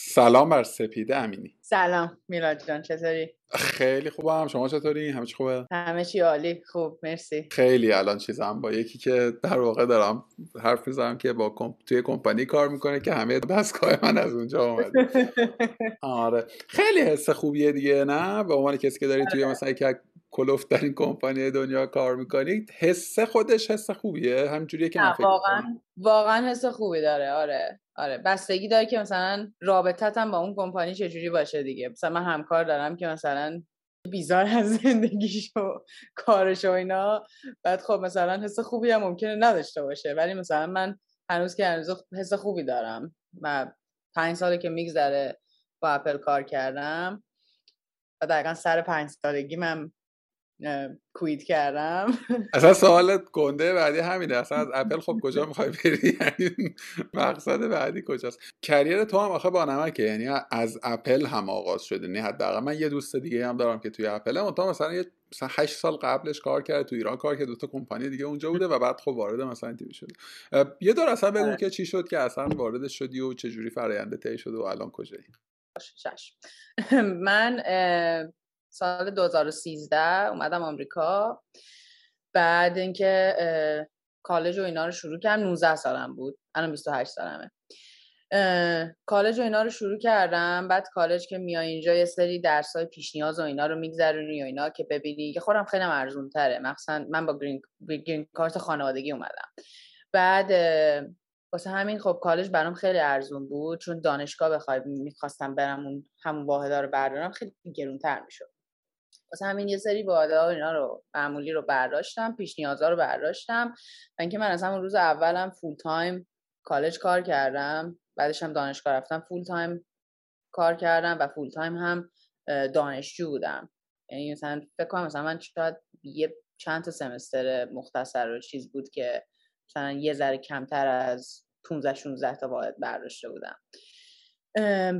سلام بر سپیده امینی. سلام میلاد جان چطوری؟ خیلی خوبم. شما چطوری؟ همه چی خوبه؟ همه چی عالی. خوب مرسی. خیلی الان چیزم با یکی که در واقع دارم حرف می‌زنم که با کم... توی کمپانی کار می‌کنه که همه دستگاه من از اونجا اومده. آره. خیلی حس خوبیه دیگه نه؟ به عنوان کسی که داری توی آره. مثلا یک کلوف در این کمپانی دنیا کار می‌کنی حس خودش حس خوبیه؟ همجوریه که واقعا واقعا حس خوبی داره. آره آره. بستگی داره که مثلا رابطت هم با اون کمپانی چجوری باشه دیگه. مثلا من همکار دارم که مثلا بیزار از زندگیش و کارش و اینا. بعد خب مثلا حس خوبی هم ممکنه نداشته باشه. ولی مثلا من هنوز که هنوز حس خوبی دارم. و پنج ساله که میگذره با اپل کار کردم. و دقیقا سر پنج سالگی من کویت کردم. اصلا سوالت گنده بعدی همینه. اصلا از اپل خب کجا می‌خوای بری؟ یعنی مقصد بعدی کجاست؟ کریر تو هم آخه با نمکه. یعنی از اپل هم آغاز شده. نه یعنی حداقل من یه دوست دیگه هم دارم که توی اپل تا مثلا یه مثلا 8 سال قبلش کار کرده. تو ایران کار که دو تا کمپانی دیگه اونجا بوده و بعد خب وارد مثلا تیوی شده. یه دور اصلا بگو آره. که چی شد که اصلا وارد شدی و چه جوری فراینده طی شده و الان کجایی؟ من سال 2013 اومدم آمریکا. بعد اینکه کالج و اینا رو شروع کردم 19 سالم بود. الان 28 سالمه. کالج و اینا رو شروع کردم. بعد کالج که میای اینجا یه سری درس های پیش نیاز و اینا رو میگذرونی و اینا که ببینی که خودم خیلی ارزون تره مخصوصا من با گرین, گرین کارت خانوادگی اومدم. بعد واسه همین خب کالج برام خیلی ارزون بود. چون دانشگاه بخوای می‌خواستم برم اون همون واحدا رو بردارم خیلی گرونتر می‌شد. واسه همین یه سری واحد ها اینا رو معمولی رو برداشتم پیش نیازا رو برداشتم و اینکه من از همون روز اولم full time کالج کار کردم بعدش هم دانشگاه رفتم full time کار کردم و full time هم دانشجو بودم. یعنی مثلا فکر کنم مثلا من شاید یه چند تا semester مختصر و چیز بود که مثلا یه ذره کمتر از 15 16 تا واحد برداشته بودم.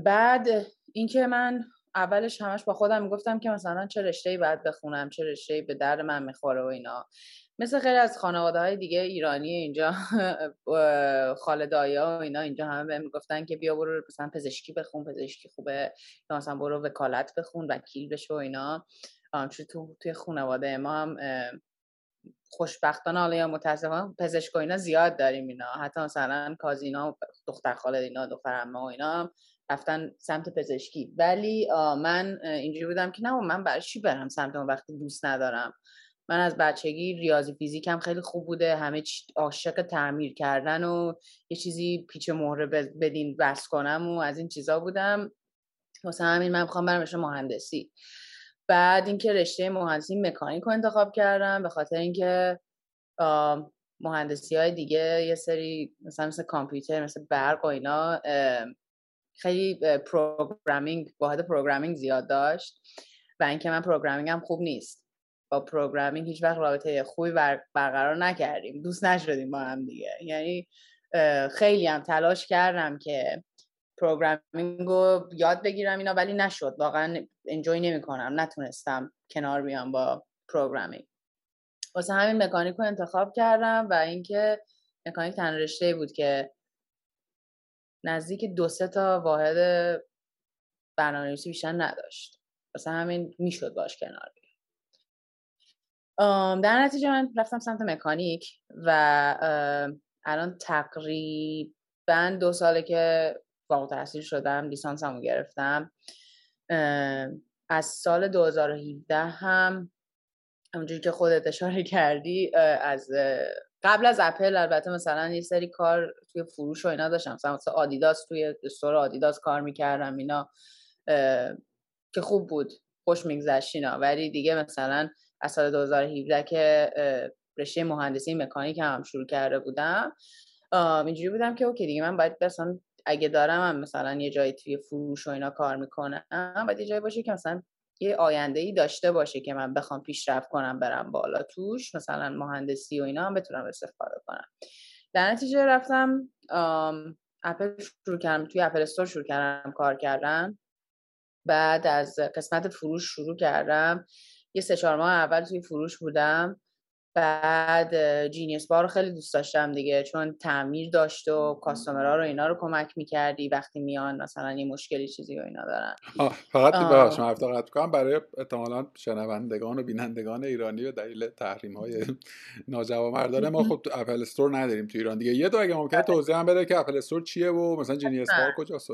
بعد اینکه من اولش همش با خودم می‌گفتم که مثلا چه رشته باید بخونم چه رشته به درد من می‌خوره و اینا. مثل خیلی از خانواده های دیگه ایرانی اینجا خالدایا و اینا اینجا همه بهم می‌گفتن که بیا برو مثلا پزشکی بخون پزشکی خوبه. یا مثلا برو وکالت بخون وکیل بشو و اینا. چون تو توی خانواده ما هم خوشبختانه حالا یا متاسفانه پزشک اینا زیاد داریم اینا. حتی مثلا کازینا دختر خالد اینا دختر و اینا رفتن سمت پزشکی. ولی من اینجوری بودم که نه من برای چی برم سمت اون وقتی دوست ندارم؟ من از بچگی ریاضی فیزیکم خیلی خوب بوده همه عاشق تعمیر کردن و یه چیزی پیچ مهره بدین بس کنم و از این چیزا بودم. واسه همین من می‌خوام برم مهندسی. بعد اینکه رشته مهندسی مکانیک رو انتخاب کردم به خاطر اینکه مهندسی های دیگه یه سری مثلا مثل کامپیوتر مثل برق و اینا خیلی programming واحد programming زیاد داشت و اینکه من programming هم خوب نیست. با programming هیچ وقت رابطه خوبی برقرار نکردیم. دوست نشدیم با هم دیگه. یعنی خیلی هم تلاش کردم که programming رو یاد بگیرم اینا ولی نشد. واقعا enjoy نمی کنم نتونستم کنار بیام با پروگرامینگ واسه همین مکانیک رو انتخاب کردم و اینکه مکانیک تن رشته بود که نزدیک دو سه تا واحد برنامه‌نویسی بیشتر نداشت. واسه همین می‌شد باش کنار در نتیجه من رفتم سمت مکانیک و الان تقریبا دو ساله که فوق تحصیل شدم لیسانسمو گرفتم. از سال 2017 هم همونجوری که خودت اشاره کردی از قبل از اپل البته مثلا یه سری کار توی فروش و اینا داشتم. مثلا آدیداس توی استور آدیداس کار می‌کردم اینا که خوب بود. خوش میگذشت اینا. ولی دیگه مثلا از سال 2017 که رشته مهندسی مکانیک هم شروع کرده بودم اینجوری بودم که اوکی دیگه من باید مثلا اگه دارم هم مثلا یه جایی توی فروش و اینا کار می‌کنم باید یه جایی باشه که مثلا یه آینده ای داشته باشه که من بخوام پیشرفت کنم برم بالا توش مثلا مهندسی و اینا هم بتونم استفاده کنم. در نتیجه رفتم اپل شروع کردم توی اپل استور شروع کردم کار کردن. بعد از قسمت فروش شروع کردم. یه سه چهار ماه اول توی فروش بودم. بعد جینیس بار رو خیلی دوست داشتم دیگه چون تعمیر داشت و کاستومرها رو اینا رو کمک می‌کردی وقتی میان مثلا یه مشکلی چیزی و اینا دارن. فقط ببخشید من قطع کنم برای احتمالا شنوندگان و بینندگان ایرانی به دلیل تحریم های ناجوانمردانه ما خب Apple Store نداریم تو ایران دیگه. یه دور اگه ممکنه آره. توضیح هم بده که Apple Store چیه و مثلا Genius Bar کجاست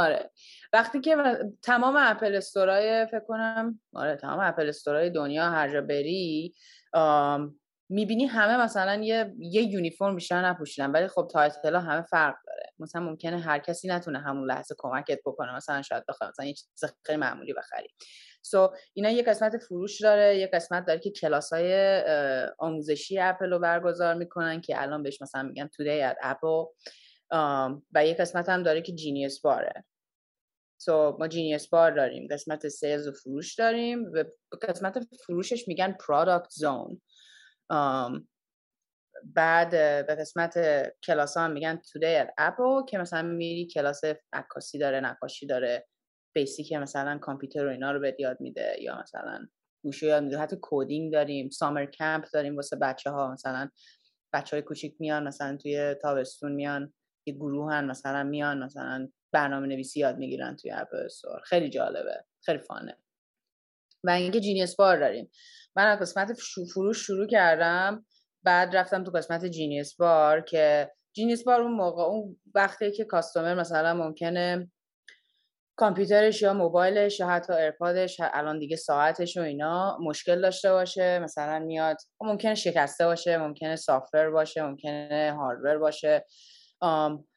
آره. وقتی که تمام Apple Store ای فکر کنم آره تمام Apple Store ای دنیا هر جا بری می‌بینی همه مثلا یه یه یونیفرم بیشتر نپوشیدن ولی خب title ها همه فرق داره. مثلا ممکنه هر کسی نتونه همون لحظه کمکت بکنه مثلا شاید بخواد مثلا یه چیز خیلی معمولی بخری. so, اینا یه قسمت فروش داره یه قسمت داره که کلاس های آموزشی اپل رو برگزار می‌کنن که الان بهش مثلا میگن today at Apple و یه قسمت هم داره که Genius Bar ه so, ما Genius Bar داریم قسمت sales و فروش داریم و قسمت فروشش میگن product zone بعد به قسمت کلاس ها میگن today at Apple که مثلا میری کلاس عکاسی داره نقاشی داره basic مثلا کامپیوتر و اینا رو به یاد میده یا مثلا گوشیو یاد میده. حتی coding داریم summer camp داریم واسه بچه ها مثلا بچه های کوچیک میان مثلا توی تابستون میان یه گروه هن مثلا میان مثلا برنامه نویسی یاد می‌گیرن توی Apple Store. خیلی جالبه. خیلی fun ه. و اینکه Genius Bar داریم. من قسمت فروش شروع کردم. بعد رفتم تو قسمت Genius Bar که Genius Bar اون موقع اون وقتی که customer مثلا ممکنه کامپیوترش یا موبایلش یا حتی AirPod ش الان دیگه ساعتش و اینا مشکل داشته باشه. مثلا میاد ممکنه شکسته باشه ممکنه software باشه ممکنه hardware باشه.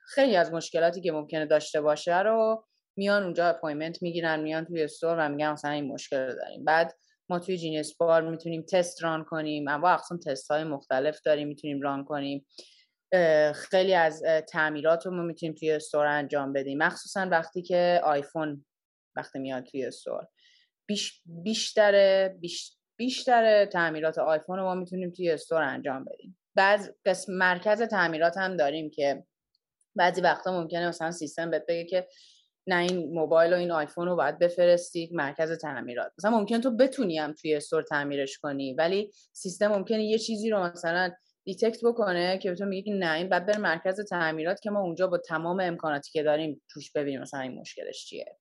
خیلی از مشکلاتی که ممکنه داشته باشه رو میان اونجا appointment می‌گیرن میان توی store و میگن مثلا این مشکل رو داریم. بعد ما توی Genius Bar می‌تونیم تست run کنیم. انواع اقسام تست های مختلف داریم می‌تونیم run کنیم. خیلی از تعمیرات رو ما می‌تونیم توی استور انجام بدیم. مخصوصا وقتی که آیفون وقتی میاد توی استور. بیش بیشتر بیش بیشتر تعمیرات آیفون رو ما می‌تونیم توی استور انجام بدیم. بعد قسم مرکز تعمیرات هم داریم که بعضی وقتا ممکنه مثلا سیستم بهت بگه که نه این موبایل و این آیفون رو باید بفرستید مرکز تعمیرات. مثلا ممکن تو بتونی هم توی استور تعمیرش کنی ولی سیستم ممکنه یه چیزی رو مثلا detect بکنه که تو میگی نه این باید بره مرکز تعمیرات که ما اونجا با تمام امکاناتی که داریم توش ببینیم مثلا این مشکلش چیه.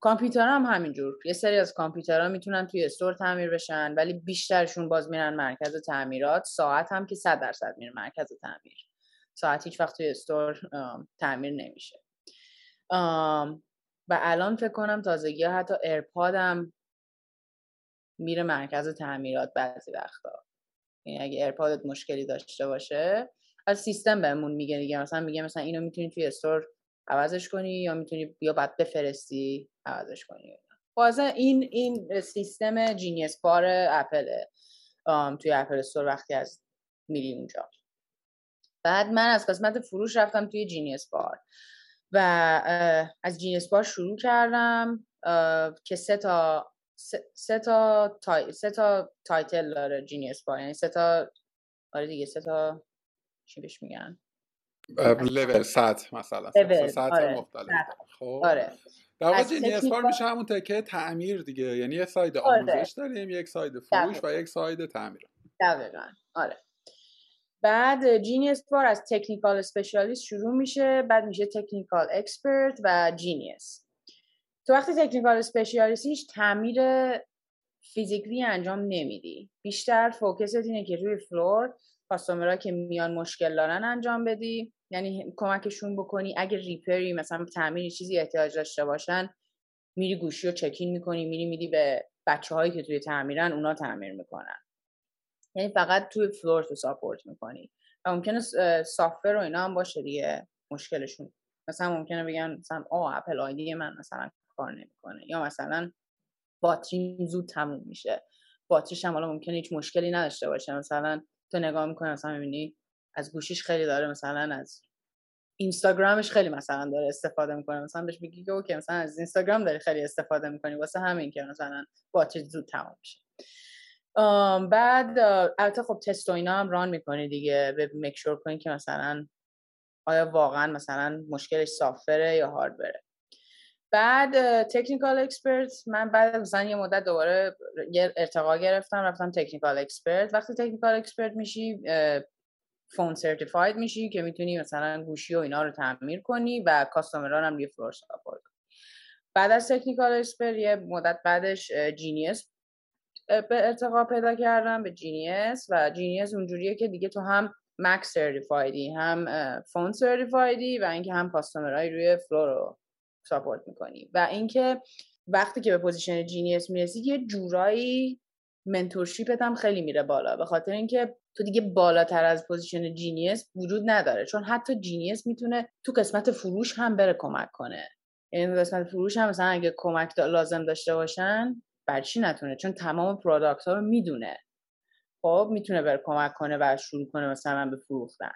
کامپیوتر هم همینجور. یه سری از کامپیوترها می‌تونن توی store تعمیر بشن ولی بیشترشون باز میرن مرکز تعمیرات. ساعت هم که 100 درصد میره مرکز تعمیر. ساعت هیچ وقت توی store تعمیر نمیشه. و الان فکر کنم تازگی حتی AirPod م میره مرکز تعمیرات بعضی وقتا. یعنی اگه AirPod ت مشکلی داشته باشه از سیستم بهمون میگه دیگه. مثلا میگه مثلا اینو می‌تونی توی store عوضش کنی یا می‌تونی یا باید بفرستی عوضش کنی. بازه این این سیستم Genius Bar Apple ه. توی Apple Store وقتی از میری اونجا. بعد من از قسمت فروش رفتم توی Genius Bar و از Genius Bar شروع کردم که سه تا سه تا تای... سه تا title داره Genius Bar یعنی سه تا آره دیگه سه تا چی بهش میگن؟ لول سطح مثلا سطح آره. مختلف خب. آره. در واقع Genius Bar میشه همون تکه تعمیر دیگه یعنی یه side آره. آموزش داریم یک side فروش و یک side تعمیر. دقیقا. آره. بعد Genius Bar از technical specialist شروع میشه بعد میشه technical expert و genius تو وقتی technical specialist یش تعمیر physically انجام نمیدی. بیشتر focus ت اینه که روی floor customer ها که میان مشکل دارن انجام بدی. یعنی کمکشون بکنی. اگه repair ی مثلا تعمیر چیزی احتیاج داشته باشن میری گوشی رو check-in می‌کنی میری میدی به بچه هایی که توی تعمیرن اونا تعمیر می‌کنن. یعنی فقط توی floor تو support می‌کنی. و ممکنه software و اینا هم باشه دیگه مشکلشون. مثلا ممکنه بگن مثلا آه اپل آیدی من مثلا کار نمی‌کنه. یا مثلا باتری زود تموم میشه. باتریش هم حالا ممکنه هیچ مشکلی نداشته باشه. مثلا تو نگاه می‌کنه مثلا می‌بینی از گوشیش خیلی داره مثلا از اینستاگرامش خیلی مثلا داره استفاده می‌کنه. مثلا بهش بگی که اوکی مثلا از اینستاگرام داری خیلی استفاده می‌کنی. واسه همین که مثلا باتری زود تمام میشه. بعد البته خب تست و اینا هم ران می‌کنی دیگه. به میک شور کنی که مثلا آیا واقعا مثلا مشکلش software ه یا hardware ه بعد technical expert من بعد مثلا یه مدت دوباره ارتقا گرفتم رفتم technical expert وقتی technical expert میشی phone certified میشی که می‌تونی مثلا گوشی و اینا رو تعمیر کنی و customer ها هم روی floor بعد از technical expert یه مدت بعدش Genius به ارتقا پیدا کردم به Genius و Genius اونجوریه که دیگه تو هم Mac certified ی هم phone certified ی و اینکه هم customer های روی floor رو support می‌کنی. و اینکه وقتی که به position Genius می‌رسی یه جورایی mentorship ت هم خیلی میره بالا. به خاطر اینکه تو دیگه بالاتر از position Genius وجود نداره. چون حتی Genius می‌تونه تو قسمت فروش هم بره کمک کنه. یعنی قسمت فروش هم مثلا اگه کمک لازم داشته باشن برچی نتونه؟ چون تمام product ها رو می‌دونه. خب می‌تونه بره کمک کنه و شروع کنه مثلا به فروختن.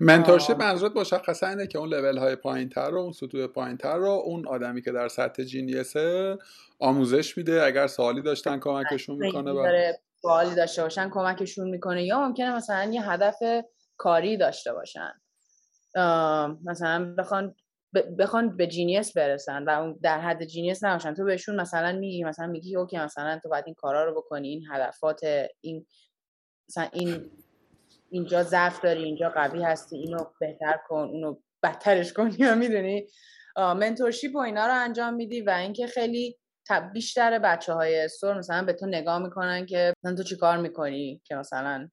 mentorship منظورت مشخصا اینه که اون لول های پایین تر رو اون سطوح پایین تر رو اون آدمی که در سطح Genius ه آموزش میده اگر سوالی داشتن کمکشون می‌کنه و سوالی داشته باشن کمکشون می‌کنه. یا ممکنه مثلا یه هدف کاری داشته باشن. مثلا بخوان بخوان به Genius برسن و در حد Genius نباشن. تو بهشون مثلا میگی مثلا میگی OK مثلا تو باید این کارا رو بکنی این هدفات این مثلا این اینجا ضعف داری اینجا قوی هستی اینو بهتر کن اونو بدترش کن یا می‌دونی؟ mentorship و اینا رو انجام میدی و اینکه خیلی بیشتر بچه های store مثلا به تو نگاه می‌کنن که مثلا تو چی کار می‌کنی که مثلا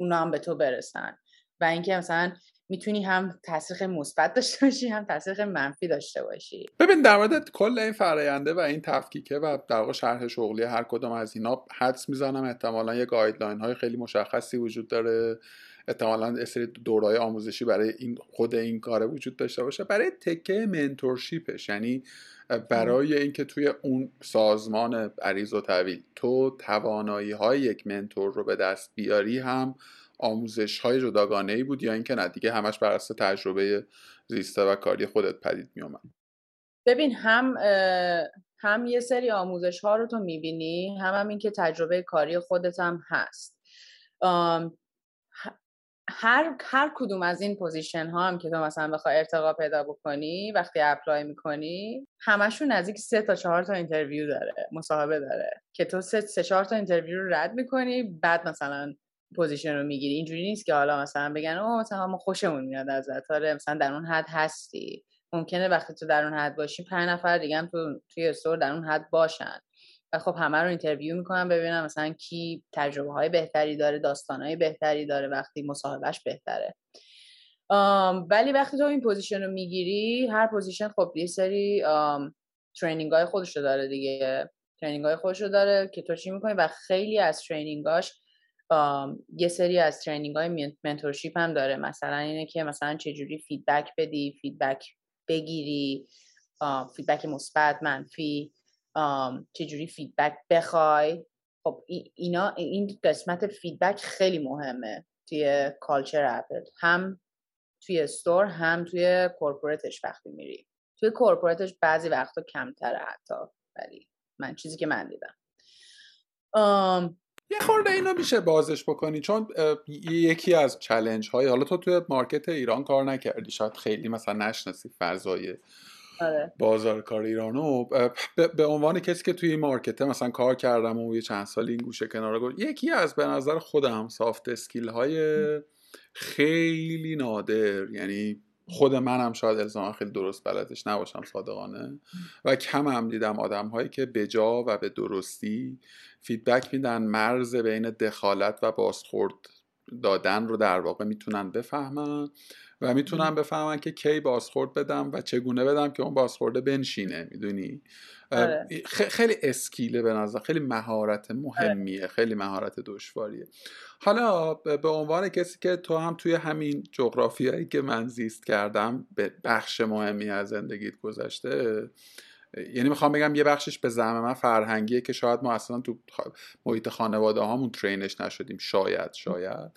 اونا هم به تو برسن. و اینکه مثلا می‌تونی هم تاثیر مثبت داشته باشی هم تاثیر منفی داشته باشی. ببین در مورد کل این فراینده و این تفکیکه و در واقع شرح شغلی هر کدوم از اینا حدس می‌زنم. احتمالا یه guideline های خیلی مشخصی وجود داره. احتمالا سری دورای آموزشی برای این خود این کار وجود داشته باشه. برای تکه منتورشیپش یعنی برای اینکه توی اون سازمان عریض و طویل تو توانایی های یک منتور رو به دست بیاری هم آموزش های جداگانه ای بود یا اینکه نه؟ دیگه همش بر اساس تجربه زیسته و کاری خودت پدید می اومد ببین هم هم یه سری آموزش ها رو تو می‌بینی هم هم این که تجربه کاری خودت هم هست. هر هر کدوم از این position ها هم که تو مثلا بخوای ارتقا پیدا بکنی وقتی apply می‌کنی همشون نزدیک سه تا چهار تا interview داره مصاحبه داره. که تو سه, سه چهار تا interview رو رد می‌کنی بعد مثلا position رو می‌گیری. اینجوری نیست که حالا مثلا بگن او مثلا ما خوشمون میاد ازت. آره مثلا در اون حد هستی. ممکنه وقتی تو در اون حد باشی پنج نفر دیگه هم تو توی store در اون حد باشن. و خب همه رو interview می‌کنم ببینم مثلا کی تجربه های بهتری داره داستان های بهتری داره وقتی مصاحبهش بهتره. ولی وقتی تو این position رو می‌گیری هر position خب یه سری training های خودش رو داره دیگه. training های خودش رو داره که تو چی می‌کنی و خیلی از training اش یه سری از training های mentorship هم داره. مثلا اینه که مثلا چجوری feedback بدی feedback بگیری feedback مثبت منفی چجوری feedback بخوای. خب اینا این قسمت feedback خیلی مهمه توی culture اپل. هم توی store هم توی corporate ش وقتی میری. توی corporate ش بعضی وقتا کمتره حتی ولی من چیزی که من دیدم. یه خورده اینو میشه بازش بکنی چون یکی از challenge های حالا تو توی market ایران کار نکردی شاید خیلی مثلا نشناسی فضای آره. بازار کار ایرانو به عنوان کسی که توی این market ه مثلا کار کردم و یه چند سالی این گوشه کنار گفت یکی از به نظر خودم soft skill های خیلی نادر یعنی خود منم شاید الزاما خیلی درست بلدش نباشم صادقانه. و کم هم دیدم آدم هایی که جا و به درستی فیدبک میدن مرز بین دخالت و بازخورد دادن رو در واقع می‌تونن بفهمن. و می‌تونن بفهمن که کی بازخورد بدم و چگونه بدم که اون بازخورده بنشینه می‌دونی؟ آره. خیلی اسکیله به نظر خیلی مهارت مهمیه خیلی مهارت دشواریه. حالا به عنوان کسی که تو هم توی همین جغرافیایی که من زیست کردم به بخش مهمی از زندگیت گذشته یعنی می‌خوام بگم یه بخشش به زعم من فرهنگیه که شاید ما اصلا تو محیط خانواده هامون train ش نشدیم. شاید شاید.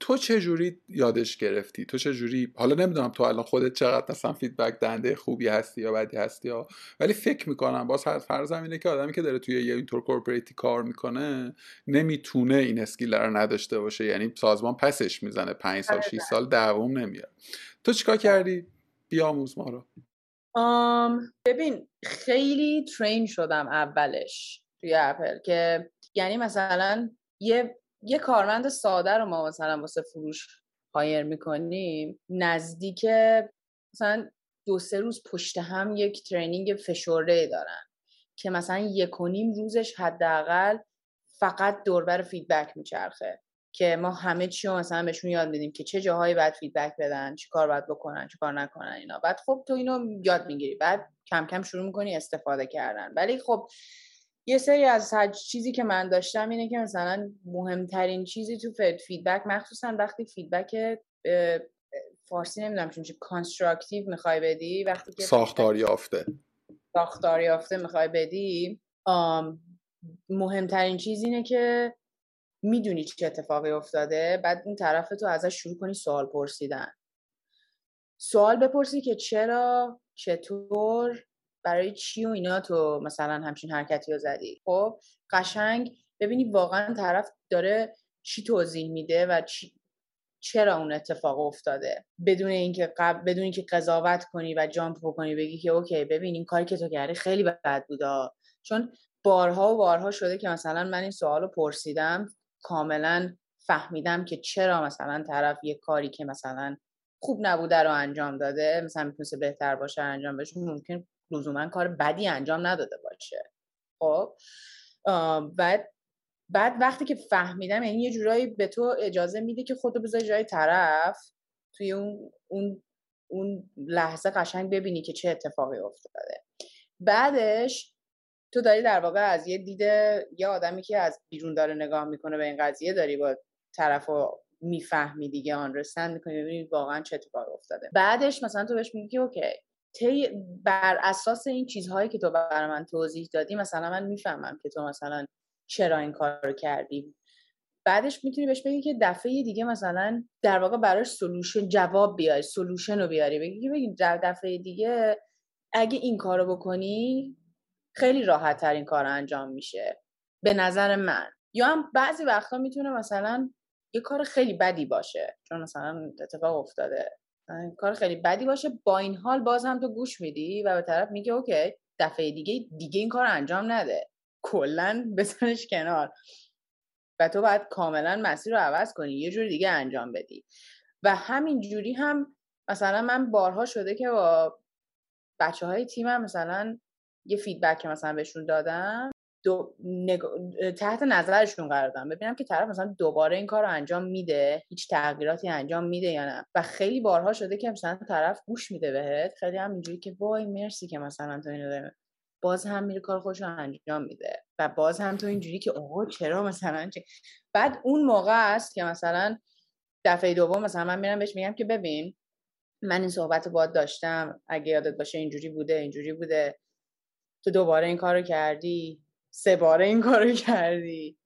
تو چه جوری یادش گرفتی؟ تو چه جوری حالا نمی‌دونم تو الان خودت چقدر مثلا feedback دهنده خوبی هستی یا بدی هستی ها ولی فکر می‌کنم باز فرضم اینه که آدمی که داره توی یه اینطور corporate ی کار می‌کنه نمی‌تونه این skill رو نداشته باشه. یعنی سازمان پسش می‌زنه. پنج سال 6 سال دووم نمیاد. تو چیکار کردی؟ بیاموز ما رو. ببین خیلی train شدم اولش توی اپل که یعنی مثلا یه یه کارمند ساده رو ما مثلا واسه فروش hire می‌کنیم نزدیک مثلا دو سه روز پشت هم یک training فشرده دارن که مثلا یک و نیم روزش حداقل فقط دور و بر feedback میچرخه. که ما همه چی رو مثلا بهشون یاد میدیم که چه جاهایی باید feedback بدن چی کار باید بکنن چی کار نکنن اینا. بعد خب تو اینو یاد می‌گیری. بعد کم کم شروع می‌کنی استفاده کردن. ولی خب یه سری از چیزی که من داشتم اینه که مثلا مهمترین چیزی تو feedback مخصوصا وقتی feedback فارسی نمی‌دونم چون چی constructive می‌خوای بدی وقتی که ساختار یافته. ساختار یافته می‌خوای بدی مهمترین چیز اینه که می‌دونی چه اتفاقی افتاده بعد اون طرف تو ازش شروع کنی سوال پرسیدن. سوال بپرسی که چرا چطور برای چی و اینا تو مثلا همچین حرکتی رو زدی. خب قشنگ ببینی واقعا طرف داره چی توضیح میده و چی چرا اون اتفاق افتاده. بدون اینکه قبل بدون اینکه قضاوت کنی و جامپ بکنی بگی که اوکی ببین این کاری که تو کردی خیلی بد بودا. چون بارها و بارها شده که مثلا من این سوال رو پرسیدم کاملا فهمیدم که چرا مثلا طرف یه کاری که مثلا خوب نبوده رو انجام داده مثلا می‌تونسته بهتر باشه انجام بشه ممکن لزوما کار بدی انجام نداده باشه. خب بعد بعد وقتی که فهمیدم یعنی یه جورایی به تو اجازه میده که خودتو بذاری جای طرف توی اون اون اون لحظه قشنگ ببینی که چه اتفاقی افتاده. بعدش تو داری در واقع از یه دیده یه آدمی که از بیرون داره نگاه می‌کنه به این قضیه داری با طرف رو می‌فهمی دیگه understand می‌کنی ببینید واقعا چه اتفاقی افتاده. بعدش مثلا تو بهش میگی که okay تی بر اساس این چیزهایی که تو برای من توضیح دادی مثلا من می‌فهمم که تو مثلا چرا این کار رو کردی. بعدش می‌تونی بهش بگی که دفعه دیگه مثلا در واقع براش solution جواب بیاری solution رو بیاری. بگی بگی دفعه دیگه اگه این کار رو بکنی خیلی راحت تر این کار انجام میشه. به نظر من. یا هم بعضی وقتا می‌تونه مثلا یه کار خیلی بدی باشه. چون مثلا اتفاق افتاده. کار خیلی بدی باشه با این حال باز هم تو گوش میدی و به طرف میگه اوکی دفعه دیگه دیگه این کار انجام نده. کلا بزنش کنار. و تو باید کاملا مسیر رو عوض کنی یه جور دیگه انجام بدی. و همین جوری هم مثلا من بارها شده که با بچه های تیمم مثلا یه فیدبک مثلا بهشون دادم دو تحت نظرشون قرار دادم. ببینم که طرف مثلا دوباره این کار رو انجام میده هیچ تغییراتی انجام میده یا نه. و خیلی بارها شده که مثلا طرف گوش میده بهت خیلی هم اینجوری که وای مرسی که مثلا تو اینو باز هم میره کار خودش رو انجام میده. و باز هم تو اینجوری که اوه چرا مثلا چه بعد اون موقع است که مثلا دفعه دوم مثلا من میرم بهش میگم که ببین من این صحبت رو باید داشتم. اگه یادت باشه اینجوری بوده اینجوری بوده. تو دوباره این کارو کردی؟ سه باره این کارو کردی؟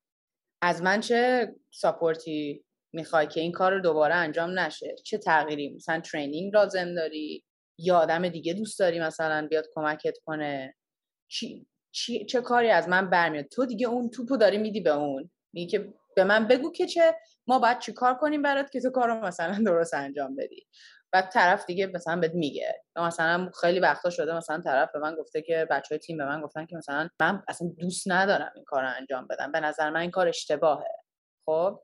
از من چه ساپورتی می‌خوای که این کار رو دوباره انجام نشه؟ چه تغییری؟ مثلا ترینینگ لازم داری؟ یا آدم دیگه دوست داری مثلا بیاد کمکت کنه؟ چی, چی، چه کاری از من برمیاد؟ تو دیگه اون توپو داری میدی به اون. میگی که به من بگو که چه ما باید چی کار کنیم برات که تو کارو مثلا درست انجام بدی. بعد طرف دیگه مثلا بهت میگه. مثلا خیلی وقتا شده مثلا طرف به من گفته که بچه های تیم به من گفتن که مثلا من اصلا دوست ندارم این کار رو انجام بدم. به نظر من این کار اشتباهه. خب؟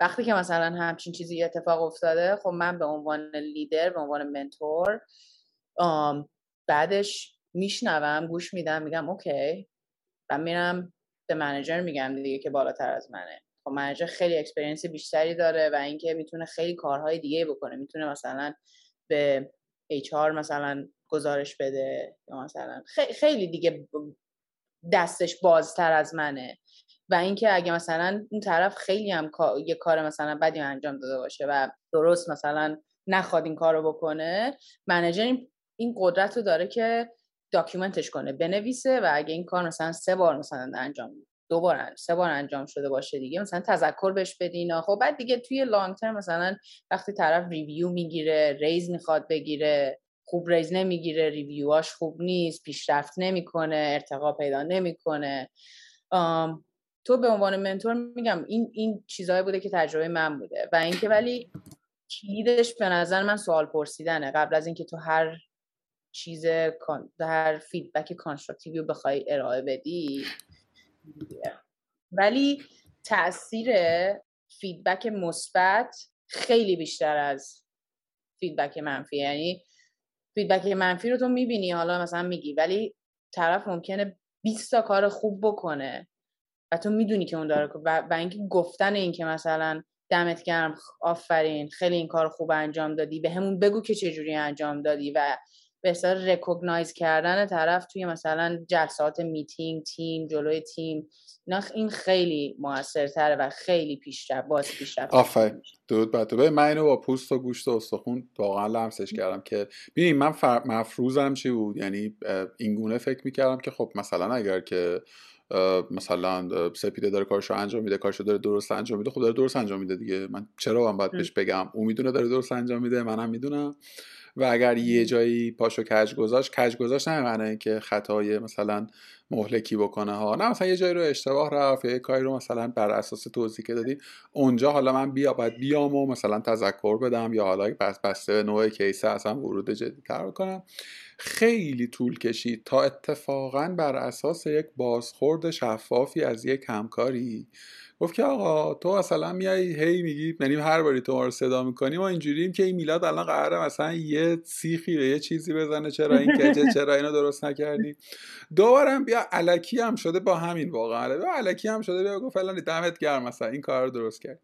وقتی که مثلا همچین چیزی اتفاق افتاده خب من به عنوان لیدر به عنوان منتور بعدش میشنوم گوش میدم میگم okay. و میرم به manager میگم دیگه که بالاتر از منه. خب manager خیلی experience بیشتری داره و اینکه می‌تونه خیلی کارهای دیگه بکنه. می‌تونه مثلا به HR مثلا گزارش بده یا مثلا خیلی دیگه دستش بازتر از منه. و اینکه اگه مثلا اون طرف خیلی هم یه کار مثلا بدی انجام داده باشه و درست مثلا نخواد این کار رو بکنه manager این قدرت رو داره که document ش کنه بنویسه و اگه این کار مثلا سه بار مثلا انجام دو بار سه بار انجام شده باشه دیگه. مثلا تذکر بهش بدین خب بعد دیگه توی long term مثلا وقتی طرف review می‌گیره raise می‌خواد بگیره خوب raise نمی‌گیره review اش خوب نیست پیشرفت نمی‌کنه ارتقا پیدا نمی‌کنه. تو به عنوان mentor میگم این این چیزهایی بوده که تجربه من بوده. و اینکه ولی کلیدش به نظر من سوال پرسیدنه. قبل از اینکه تو هر چیز هر feedback constructive ی رو بخوای ارائه بدی. ولی تاثیر feedback مثبت خیلی بیشتر از feedback منفی. یعنی feedback منفی رو تو می‌بینی حالا مثلا میگی ولی طرف ممکنه 20 تا کار خوب بکنه و تو می‌دونی که اون داره و, و اینکه گفتن این که مثلا دمت گرم آفرین خیلی این کار خوب انجام دادی به همون بگو که چجوری انجام دادی و به اصطلاح recognize کردن طرف توی مثلا جلسات میتینگ تیم جلوی تیم این خیلی موثرتره و خیلی پیشرفت باز پیشرفت آفرین. درود بر تو. من اینو با پوست و گوشت و استخون واقعا لمسش کردم که ببین من مفروضم چی بود؟ یعنی اینگونه فکر می‌کردم که خب مثلا اگر که مثلا سپیده داره کارشو انجام میده کارشو داره درست انجام میده خب داره درست انجام میده دیگه. من چرا من باید بهش بگم؟ اون می‌دونه داره درست انجام میده منم می‌دونم. و اگر یه جایی پاشو کج گذاشت کج گذاشت نه معنی که خطای مثلا مهلکی بکنه ها. نه مثلا یه جایی رو اشتباه رفت یا یه کاری رو مثلا بر اساس توضیح که دادی اونجا حالا من بیا باید بیام و مثلا تذکر بدم یا حالا بس بسته به نوع کیسه اصلا ورود جدی تر کنم خیلی طول کشید تا اتفاقا بر اساس یک بازخورد شفافی از یک همکاری گفت که آقا تو مثلا میای هی میگی یعنی هر باری تو ما رو صدا می‌کنی ما اینجوریم که این میلاد الان قراره مثلا یه سیخی به یه چیزی بزنه چرا این کجه چرا اینو درست نکردی؟ دوبارم بیا علکی هم شده با همین واقعا. بیا علکی هم شده بیا گفت فلان دمت گرم مثلا این کار رو درست کرد.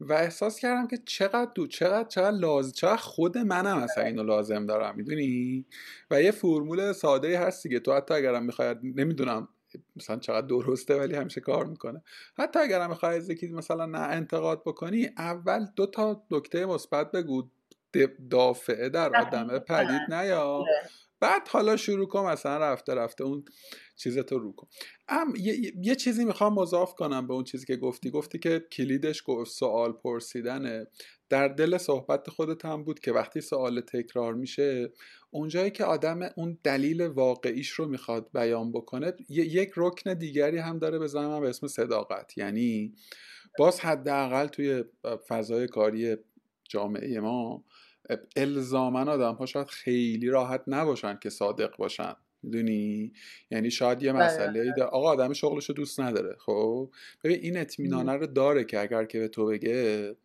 و احساس کردم که چقدر دو چقدر چقدر لازم چقدر خود منم مثلا اینو لازم دارم می‌دونی؟ و یه فرمول ساده هست دیگه تو حتی اگرم می‌خواد نمی‌دونم مثلا چقدر درسته ولی همیشه کار می‌کنه. حتی اگر هم می‌خوای از مثلا نه انتقاد بکنی اول دو تا نکته مثبت بگو. دافعه در آدمه پدید نیا. آره. بعد حالا شروع کن مثلا رفته رفته. اون چیزتو رو کن. ام یه،, یه چیزی می‌خوام مضاف کنم به اون چیزی که گفتی. گفتی که کلیدش گفت سوال پرسیدنه. در دل صحبت خودت هم بود که وقتی سوال تکرار میشه اونجایی که آدم اون دلیل واقعیش رو می‌خواد بیان بکنه یک رکن دیگری هم داره به به اسم صداقت. یعنی باز حداقل توی فضای کاری جامعه ما الزامن آدم ها شاید خیلی راحت نباشن که صادق باشن. می‌دونی یعنی شاید یه بله، مسئله بله. آقا آدم شغلش رو دوست نداره خب ببین این اطمینانه رو داره که اگر که به تو بگه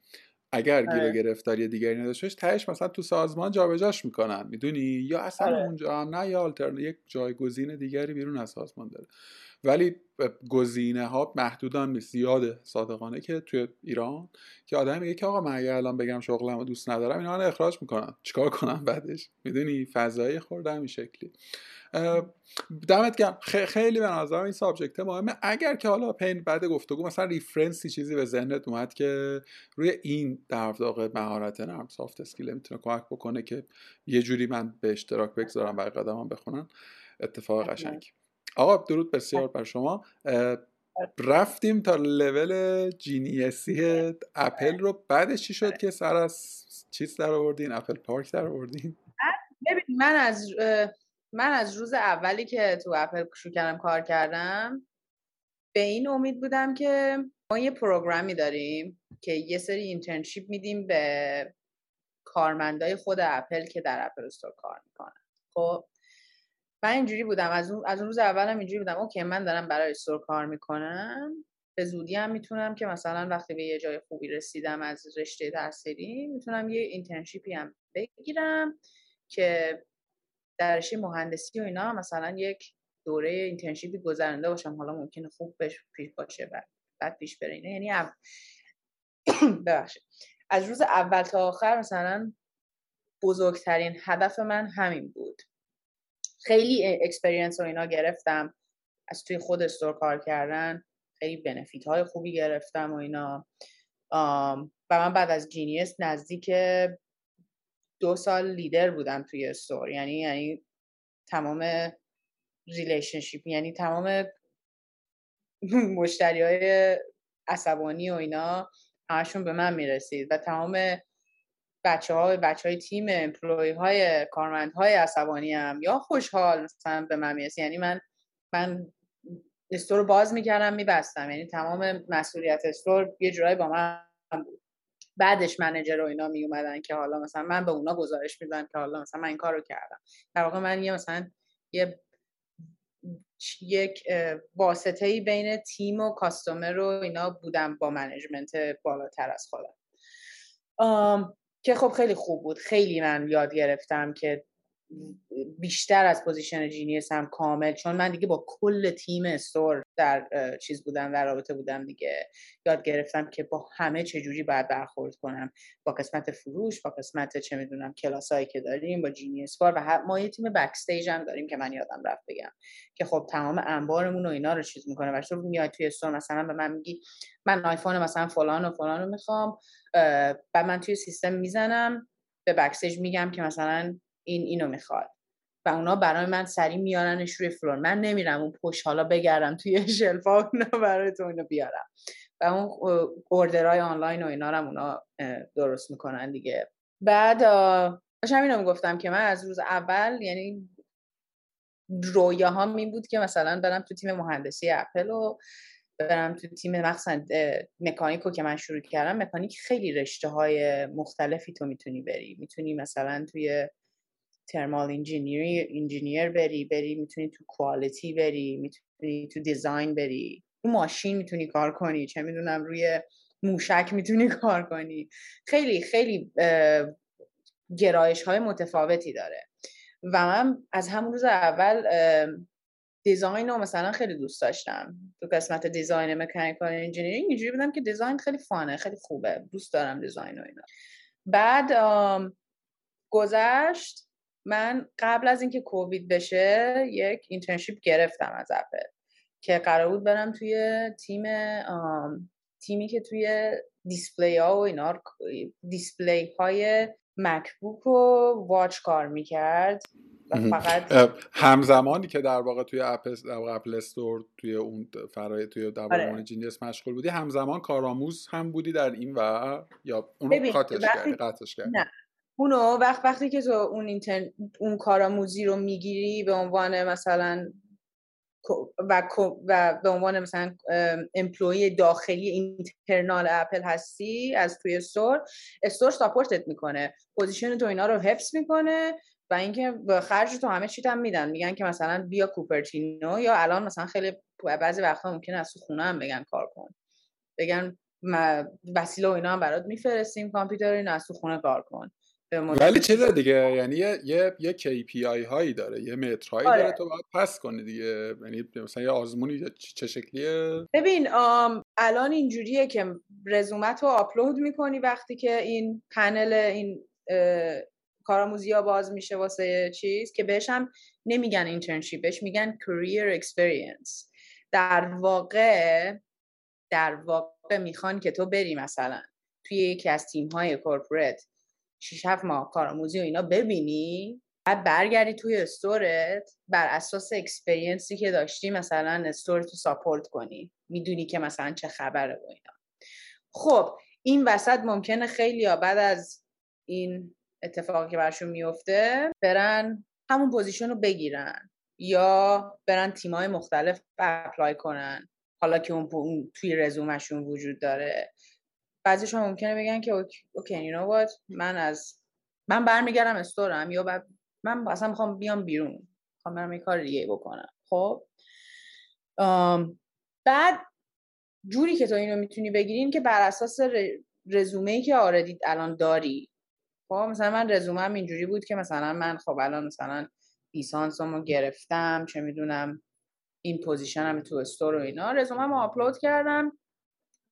اگر گیر و آره. گرفتاری دیگری نداشتش تهش مثلا تو سازمان جابجاش می‌کنن می‌دونی یا اصلا آره. اونجا هم نه یا آلترن یک جایگزین دیگری بیرون از سازمان داره ولی گزینه ها محدودن نیست. زیاده صادقانه که توی ایران که آدم میگه که آقا من اگر الان بگم شغلمو دوست ندارم اینا من اخراج می‌کنن. چیکار کنم بعدش؟ می‌دونی؟ فضایی خورده این شکلی. دمت گرم. خیلی به نظرم این subject مهمه. اگر که حالا پین بعد گفتگو مثلا reference ی چیزی به ذهنت اومد که روی این در واقع مهارت نرم soft skill می‌تونه کمک بکنه که یه جوری من به اشتراک بگذارم برای قدمم بخونن اتفاق قشنگ. آقا درود بسیار بر شما. رفتیم تا level Genius ی اپل رو. بعدش چی شد که سر از چیز در آوردین؟ اپل پارک در آوردین؟ ببین من از من از روز اولی که تو اپل شروع کردم کار کردم به این امید بودم که ما یه program ی داریم که یه سری internship میدیم به کارمندای خود اپل که در اپل استور کار می‌کنن. خب؟ من اینجوری بودم از اون از اون روز اولم اینجوری بودم okay من دارم برای store کار می‌کنم. به زودی هم می‌تونم که مثلا وقتی به یه جای خوبی رسیدم از رشته تحصیلی می‌تونم یه internship ی هم بگیرم که در رشته مهندسی و اینا مثلا یک دوره internship ی گذرنده باشم. حالا ممکنه خوب پیش باشه بعد بعد پیش بره یعنی او... ببخشید. از روز اول تا آخر مثلا بزرگترین هدف من همین بود. خیلی experience و اینا گرفتم. از توی خود store کار کردن خیلی benefit های خوبی گرفتم و اینا. و من بعد از Genius نزدیک دو سال لیدر بودم توی store یعنی یعنی تمام relationship یعنی تمام مشتری های عصبانی و اینا همشون به من می‌رسید و تمام بچه ها بچه های تیم employee های کارمند های عصبانی هم یا خوشحال مثلا به من می‌رسید یعنی من من store رو باز می‌کردم میبستم. یعنی تمام مسئولیت store یه جورایی با من بود. بعدش manager و اینا می اومدن که حالا مثلا من به اونا گزارش میدم که حالا مثلا من این کار رو کردم. در واقع من یه مثلا یه یک واسطه ای بین تیم و customer و اینا بودم با management بالاتر از خودم. که خب خیلی خوب بود. خیلی من یاد گرفتم که بیشتر از position Genius هم کامل چون من دیگه با کل تیم store در چیز بودم در رابطه بودم دیگه. یاد گرفتم که با همه چجوری باید برخورد کنم. با قسمت فروش با قسمت چه می‌دونم کلاسایی که داریم با Genius Bar و ما یه تیم backstage هم داریم که من یادم رفت بگم. که خب تمام انبارمون و اینا رو چیز می‌کنه و تو میاد توی store مثلا به من میگی من آیفون مثلا فلان و فلان رو می‌خوام و من توی سیستم می‌زنم به backstage میگم که مثلا این اینو می‌خواد. و اونا برای من سریع میارنش روی فلور من نمیرم اون پشت حالا بگردم توی شلفا اونا برای تو اینو بیارم. و اون اوردرهای آنلاین و اینا رو اونا درست می‌کنن دیگه. بعد داشتم اینو می‌گفتم که من از روز اول یعنی رویاهام این بود که مثلا برم تو تیم مهندسی اپل و برم تو تیم مخصوصا مکانیکو که من شروع کردم. مکانیک خیلی رشته های مختلفی تو می‌تونی بری. می‌تونی مثلا توی thermal engineer engineer بری بری می‌تونی تو quality بری می‌تونی تو design بری. تو ماشین می‌تونی کار کنی چه می‌دونم روی موشک می‌تونی کار کنی. خیلی خیلی گرایش های متفاوتی داره. و من از همون روز اول design رو مثلا خیلی دوست داشتم. تو قسمت design mechanical engineering اینجوری بودم که design خیلی fun ه خیلی خوبه. دوست دارم design و اینا. بعد گذشت. من قبل از اینکه کووید بشه یک internship گرفتم از اپل که قرار بود برم توی تیم تیمی که توی display ها و اینا display های MacBook و Watch کار می‌کرد. فقط همزمانی که در واقع توی اپ Apple Store توی اون فرای توی در آره. Genius مشغول بودی همزمان کارآموز هم بودی در این و یا اون قطعش کردی؟ قطعش کردی؟ نه. اونو وقت وقتی که تو اون اینتر... اون کارآموزی رو می‌گیری به عنوان مثلا و, و به عنوان مثلا employee داخلی internal Apple هستی از توی store store support ت می‌کنه. position تو اینا رو حفظ می‌کنه و اینکه به خرج تو همه چیت هم میدن. میگن که مثلا بیا Cupertino یا الان مثلا خیلی بعضی وقتا ممکنه از تو خونه هم بگن کار کن. بگن وسیله و اینا هم برات میفرستیم کامپیوتر اینو از تو خونه کار کن. ولی چیز دیگه یعنی یه یه, یه KPI هایی داره یه مترهایی آره. داره تو باید پس کنی دیگه. یعنی مثلا یه آزمونی چه شکلیه؟ ببین الان اینجوریه که رزومت رو آپلود می‌کنی وقتی که این پنل این کارآموزی ها باز میشه واسه چیز که بهش هم نمیگن اینترنشیپ بهش میگن career experience. در واقع در واقع می‌خوان که تو بری مثلا توی یکی از تیم های corporate 6 7 ماه کارآموزی و اینا ببینی بعد برگردی توی store ت بر اساس experience ی که داشتی مثلا store ت رو support کنی. می‌دونی که مثلا چه خبره و اینا. خب این وسط ممکنه خیلی یا بعد از این اتفاقی که برشون میفته برن همون position رو بگیرن یا برن تیمای مختلف apply کنن. حالا که اون توی رزومشون وجود داره. بعضیشون ممکنه بگن که okay you know من از من برمیگردم store م یا بعد من اصلا می‌خوام بیام بیرون. می‌خوام برم یه کار دیگه بکنم. خب؟ بعد جوری که تو اینو می‌تونی بگیرین که بر اساس رزومه ای که already الان داری. خب؟ مثلا من رزومم اینجوری بود که مثلا من خب الان مثلا لیسانسمو گرفتم چه می‌دونم این position م تو store و اینا. رزومم آپلود کردم.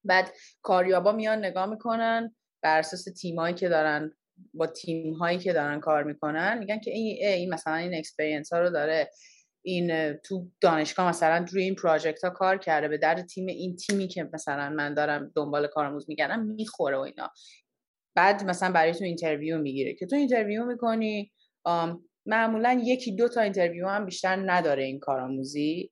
بعد کاریابا میان نگاه می‌کنن بر اساس تیمایی که دارن با تیم هایی که دارن کار می‌کنن میگن که این, این مثلا این experience ها رو داره. این تو دانشگاه مثلا روی این project ها کار کرده به در تیم این تیمی که مثلا من دارم دنبال کارآموز میگردم می‌خوره و اینا. بعد مثلا برای تو interview می‌گیره که تو interview می‌کنی معمولا یکی دو تا interview هم بیشتر نداره این کارآموزی.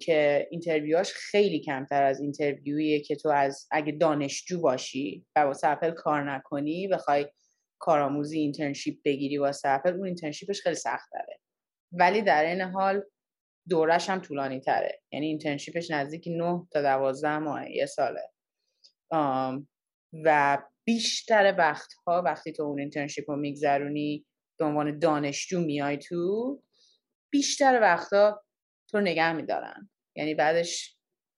که interview هاش خیلی کمتر از interview یه که تو از اگه دانشجو باشی و واسه اپل کار نکنی بخوای کارآموزی internship بگیری واسه اپل اون internship ش خیلی سخت داره ولی در این حال دورش هم طولانی تره. یعنی internship ش نزدیک 9 تا 12 ماه یه ساله. و بیشتر وقتها وقتی تو اون internship رو میگذرونی به عنوان دانشجو میای تو بیشتر وقتا تو نگه میدارن. یعنی بعدش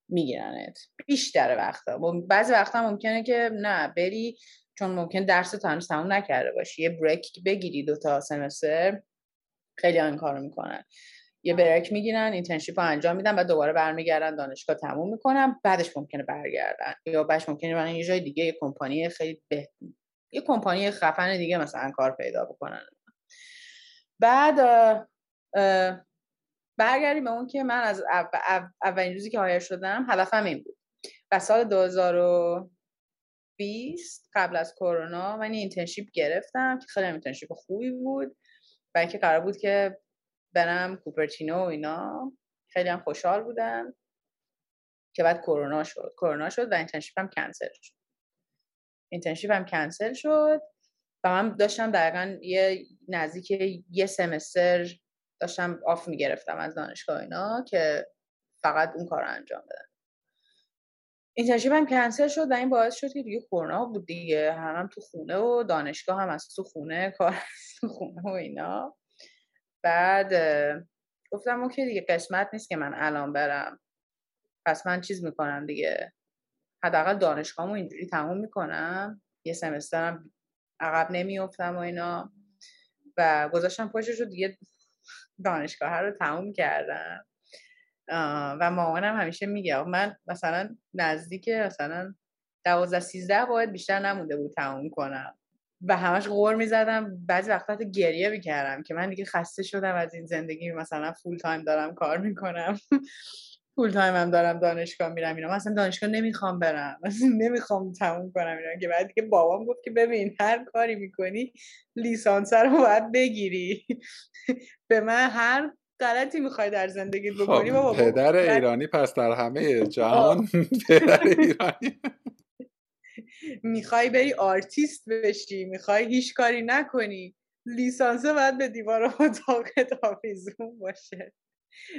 میگیرنت. بیشتر وقتا. بعضی وقتا ممکنه که نه بری چون ممکن درس تو هنوز نکرده باشی. یه break بگیری دو تا semester خیلی این کارو می‌کنن. یه break می‌گیرن internship رو انجام میدن و دوباره برمیگردن دانشگاه تموم می‌کنن بعدش ممکنه برگردن. یا بعدش ممکنه برن یه جای دیگه یه کمپانی خیلی به یه کمپانی خفن دیگه مثلا کار پیدا بکنن. بعد برگردیم به اون که من از اولین روزی که hire شدم هدفم این بود. و سال 2020 قبل از کرونا من internship گرفتم که خیلی internship خوبی بود و اینکه قرار بود که برم Cupertino و اینا. خیلی هم خوشحال بودم که بعد کرونا شد. کرونا شد و internship هم کنسل شد. internship هم کنسل شد. و من داشتم دقیقا یه نزدیک یه semester داشتم off می‌گرفتم از دانشگاه اینا که فقط اون کار رو انجام بدم internship هم کنسل شد و این باعث شد که دیگه کرونا بود دیگه. هم, هم تو خونه و دانشگاه هم از تو خونه کار تو خونه و اینا. بعد گفتم okay دیگه قسمت نیست که من الان برم. پس من چیز می‌کنم دیگه. حداقل دانشگاهمو اینجوری تموم می‌کنم. یه سمسترم عقب نمیافتم و اینا. و گذاشتم پشتش رو دیگه دانشگاه رو تموم کردم. و مامانم همیشه میگه من مثلا نزدیک مثلا دوازده سیزده باید بیشتر نمونده بود تموم کنم. و همش غور می‌زدم. بعضی وقتا گریه می‌کردم که من دیگه خسته شدم از این زندگی مثلا فول تایم دارم کار می‌کنم. full time هم دارم دانشگاه میرم اینا. مثلا دانشگاه نمی‌خوام برم. مثلا نمی‌خوام تموم کنم اینا. که بعد دیگه بابام گفت که ببین هر کاری می‌کنی لیسانس رو باید بگیری. به من هر غلطی می‌خوای در زندگی بکنی خب پدر ایرانی پس در همه جهان پدر ایرانی. می‌خوای بری آرتیست بشی می‌خوای هیچ کاری نکنی. لیسانسه باید به دیوار اتاقت آویزون باشه.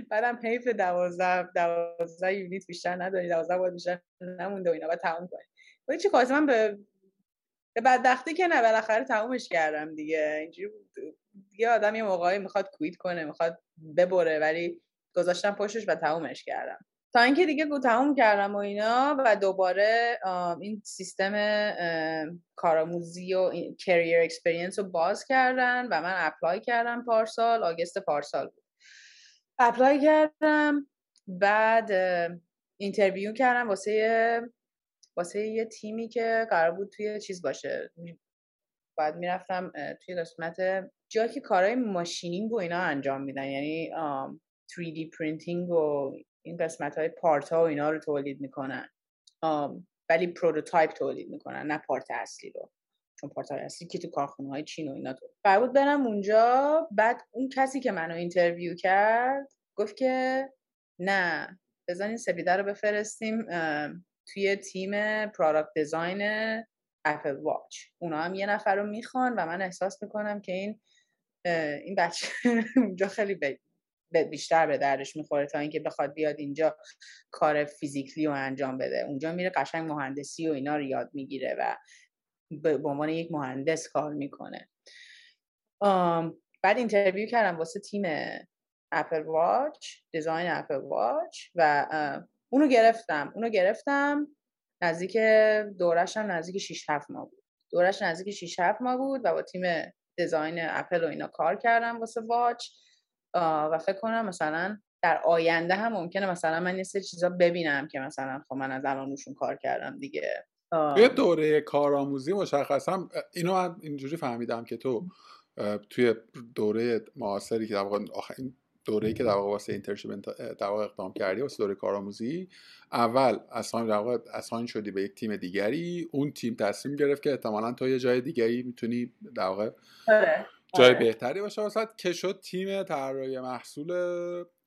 بعدم حیف دوازده دوازده unit بیشتر نداری دوازده باید بیشتر نمونده و اینا باید تموم کنی. و چی من به به بدبختی که نه بالاخره تمومش کردم دیگه. اینجوری یه آدم یه موقعی می‌خواد quit کنه می‌خواد ببره ولی گذاشتم پشتش و تمومش کردم. تا اینکه دیگه تموم کردم و اینا و دوباره این سیستم کارآموزی و career experience رو باز کردن و من apply کردم پارسال August پارسال بود. apply کردم بعد interview کردم واسه واسه یه تیمی که قرار بود توی چیز باشه. بعد می‌رفتم توی قسمت جایی که کارهای machining و اینا انجام میدن. یعنی 3D printing و این قسمت های part ها و اینا رو تولید می‌کنن. ولی prototype تولید می‌کنن نه part اصلی رو. چون part اصلی که تو کارخونه های چین و اینا تو قرار برم اونجا. بعد اون کسی که منو interview کرد گفت که نه بزنین سپیده رو بفرستیم توی تیم پرادکت دیزاین اپل واچ اونا هم یه نفر رو می‌خوان و من احساس می‌کنم که این این بچه اونجا خیلی بیشتر به دردش می‌خوره تا اینکه بخواد بیاد اینجا کار فیزیکلی رو انجام بده. اونجا میره قشنگ مهندسی و اینا رو یاد می‌گیره و به عنوان یک مهندس کار می‌کنه. بعد interview کردم واسه تیم اپل واچ design اپل واچ و اونو گرفتم. اونو گرفتم نزدیک دورش هم نزدیک 6 7 ماه بود. دورش نزدیک 6 7 ماه بود و با تیم design اپل و اینا کار کردم واسه واچ. و فکر کنم مثلا در آینده هم ممکنه مثلا من یه سری چیزا ببینم که مثلا خب من از الان روشون کار کردم دیگه. توی دوره کارآموزی مشخصا اینو اینجوری فهمیدم که تو توی دوره کارآموزی که در واقع آخرین دوره‌ای که در واقع واسه internship در واقع اقدام کردی واسه دوره کارآموزی اول assign در واقع assign شدی به یک تیم دیگری اون تیم تصمیم گرفت که احتمالا تو یه جای دیگری می‌تونی در واقع آره. جای آره. بهتری باشه واسه که شد تیم طراحی محصول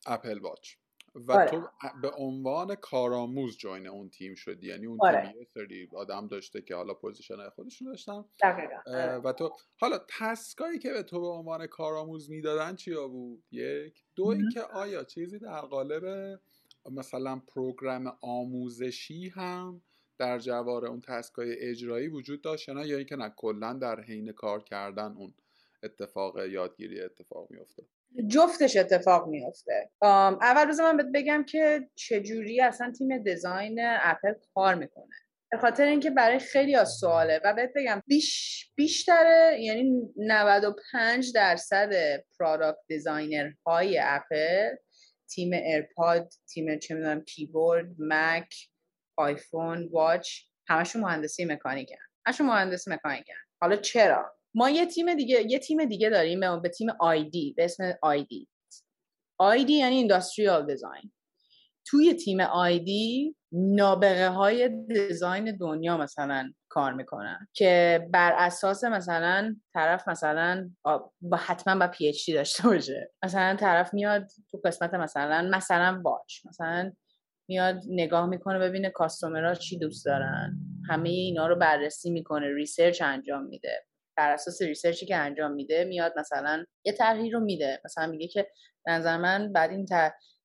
اپل واچ و آره. تو به عنوان کارآموز join اون تیم شدی. یعنی اون آره. تیم یه سری آدم داشته که حالا position خودشون داشتن. آره. و تو حالا تسکایی که به تو به عنوان کارآموز می‌دادن چیا بود؟ یک. دو اینکه آیا چیزی در قالب مثلا پروگرام آموزشی هم در جوار اون تسکای اجرایی وجود داشت نه؟ یا اینکه نه کلا در حین کار کردن اون اتفاق یادگیری اتفاق میفته جفتش اتفاق میفته اول روز من بهت بگم که چجوری اصلا تیم دیزاین اپل کار می‌کنه. به خاطر اینکه برای خیلی از سواله و بهت بگم بیش بیشتر یعنی 95 درصد product designer های اپل تیم ایرپاد تیم چه می‌دونم کیبورد مک آیفون واچ همشون مهندسی مکانیکن. همشون مهندسی مکانیکن. حالا چرا؟ ما یه تیم دیگه یه تیم دیگه داریم به تیم ID به اسم ID ID یعنی industrial design توی تیم ID نابغه های design دنیا مثلا کار می‌کنن که بر اساس مثلا طرف مثلا با حتما با PhD داشته باشه. مثلا طرف میاد تو قسمت مثلا مثلا واچ مثلا میاد نگاه می‌کنه ببینه customer ها چی دوست دارن. همه اینا رو بررسی می‌کنه research انجام میده. بر اساس research ی که انجام میده میاد مثلا یه تغییر رو میده. مثلا میگه که نظر من بعد این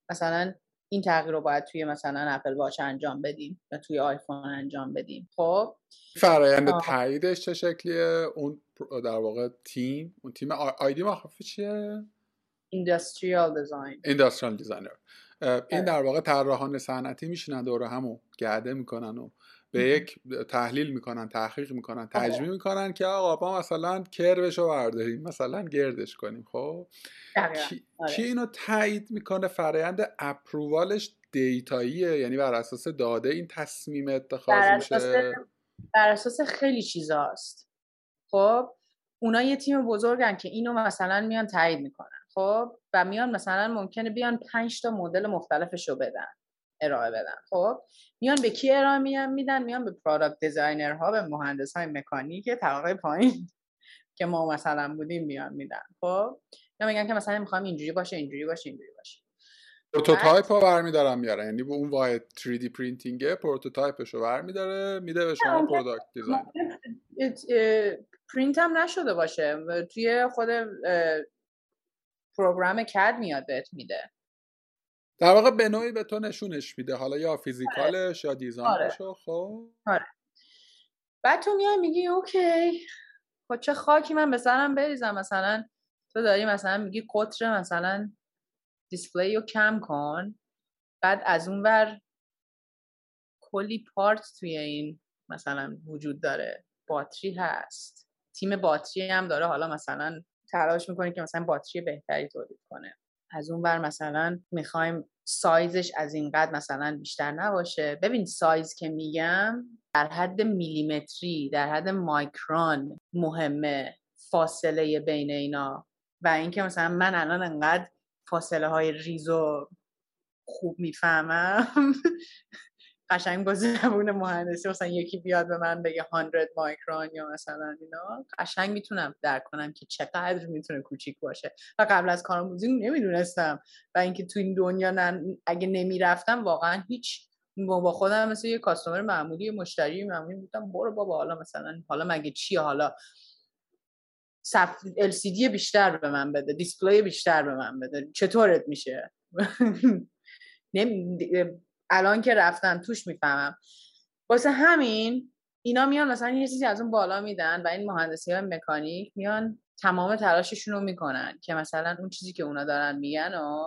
مثلا این تغییر رو باید توی مثلا اپل واچ انجام بدیم یا توی آیفون انجام بدیم. خب؟ فرایند تاییدش چه شکلیه؟ اون در واقع تیم؟ اون تیم ID مخفف چیه؟ industrial design industrial designer این در واقع طراحان صنعتی میشینن دور همو گرده می‌کنن و به یک تحلیل می‌کنن تحقیق می‌کنن تجمیع می‌کنن که آقا ما مثلا curve ش رو برداریم مثلا گردش کنیم خب؟ کی, آره. کی اینو تایید می‌کنه؟ فرایند approval ش data ییه یعنی بر اساس داده این تصمیم اتخاذ بر میشه؟ بر اساس خیلی چیزاست. خب؟ اونا یه تیم بزرگن که اینو مثلا میان تایید می‌کنن خب؟ و میان مثلا ممکنه بیان پنج تا مدل مختلفش رو بدن. ارائه بدن. خب میان به کی ارائه میدن؟ میان به product designer ها به مهندس های مکانیک طبقه پایین که ما مثلا بودیم میان میدن. خب یا میگن که مثلا می‌خوام اینجوری باشه اینجوری باشه اینجوری باشه. prototype رو برمیدارم میاره یعنی اون واحد 3D printing prototype ش رو برمیداره میده به شما product design print هم نشده باشه. توی خود program CAD میاد بهت میده. در واقع به نوعی به تو نشونش میده. حالا یا physical ش آره. یا دیزاینش آره. خب. آره. بعد تو میای میگی okay. خب چه خاکی من به سرم بریزم. مثلا تو داری مثلا میگی قطر مثلا display رو کم کن. بعد از اون ور کلی part توی این مثلا وجود داره. باتری هست. تیم باتری هم داره. حالا مثلا تلاش می‌کنه که مثلا باتری بهتری تولید کنه. از اون بر مثلا می‌خوایم سایزش از این قد مثلا بیشتر نباشه. ببین سایز که میگم در حد میلیمتری در حد مایکرون مهمه فاصله بین اینا. و اینکه مثلا من الان انقدر فاصله های ریزو خوب می‌فهمم قشنگ با زبون مهندسی مثلا یکی بیاد به من بگه 100 مایکرون یا مثلا اینا. قشنگ می‌تونم درک کنم که چقدر می‌تونه کوچیک باشه. و قبل از کارآموزی نمی‌دونستم. و اینکه تو این دنیا نن... اگه نمی‌رفتم واقعا هیچ با خودم مثل یه کاستومر معمولی مشتری معمولی بودم. برو بابا حالا مثلا حالا مگه چیه حالا صف LCD بیشتر به من بده دیسپلی بیشتر به من بده. چطورت میشه؟ الان که رفتم توش می‌فهمم. واسه همین اینا میان مثلا یه چیزی از اون بالا میدن و این مهندسی های مکانیک میان تمام تلاششون رو می‌کنن که مثلا اون چیزی که اونا دارن میگن و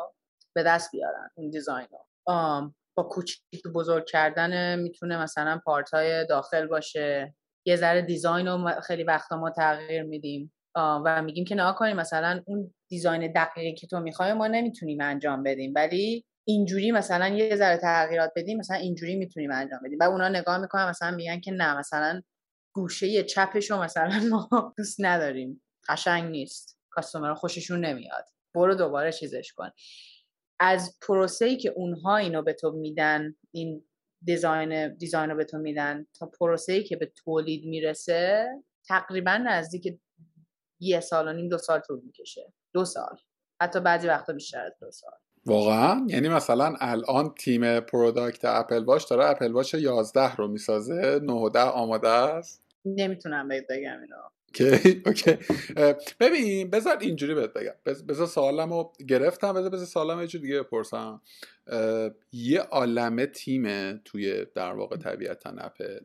به دست بیارن اون دیزاین رو. با کوچیک بزرگ کردن می‌تونه مثلا پارت های داخل باشه. یه ذره دیزاین رو خیلی وقتا ما تغییر میدیم. و میگیم که نه کنیم مثلا اون دیزاین دقیقی که تو می‌خوای ما نمی‌تونیم انجام بدیم. ولی اینجوری مثلا یه ذره تغییرات بدیم مثلا اینجوری می‌تونیم انجام بدیم. و اونا نگاه می‌کنن مثلا میگن که نه مثلا گوشه چپش رو مثلا ما دوست نداریم. قشنگ نیست. customer خوششون نمیاد. برو دوباره چیزش کن. از پروسه ای که اونها اینو به تو میدن این design design به تو میدن تا پروسه ای که به تولید می‌رسه تقریبا نزدیک یه سال و نیم دو سال طول می‌کشه. دو سال. حتی بعضی وقتا بیشتر از دو سال. واقعا؟ یعنی مثلا الان تیم product اپل واچ داره اپل واچ 11 رو می‌سازه؟ 9 و 10 آماده است؟ نمی‌تونم بگم اینو. okay ببین بذار اینجوری بهت بگم. بذار سوالم رو گرفتم. بذار بذار سوالم یه دیگه بپرسم. یه عالمه تیمه توی در واقع طبیعتا اپل.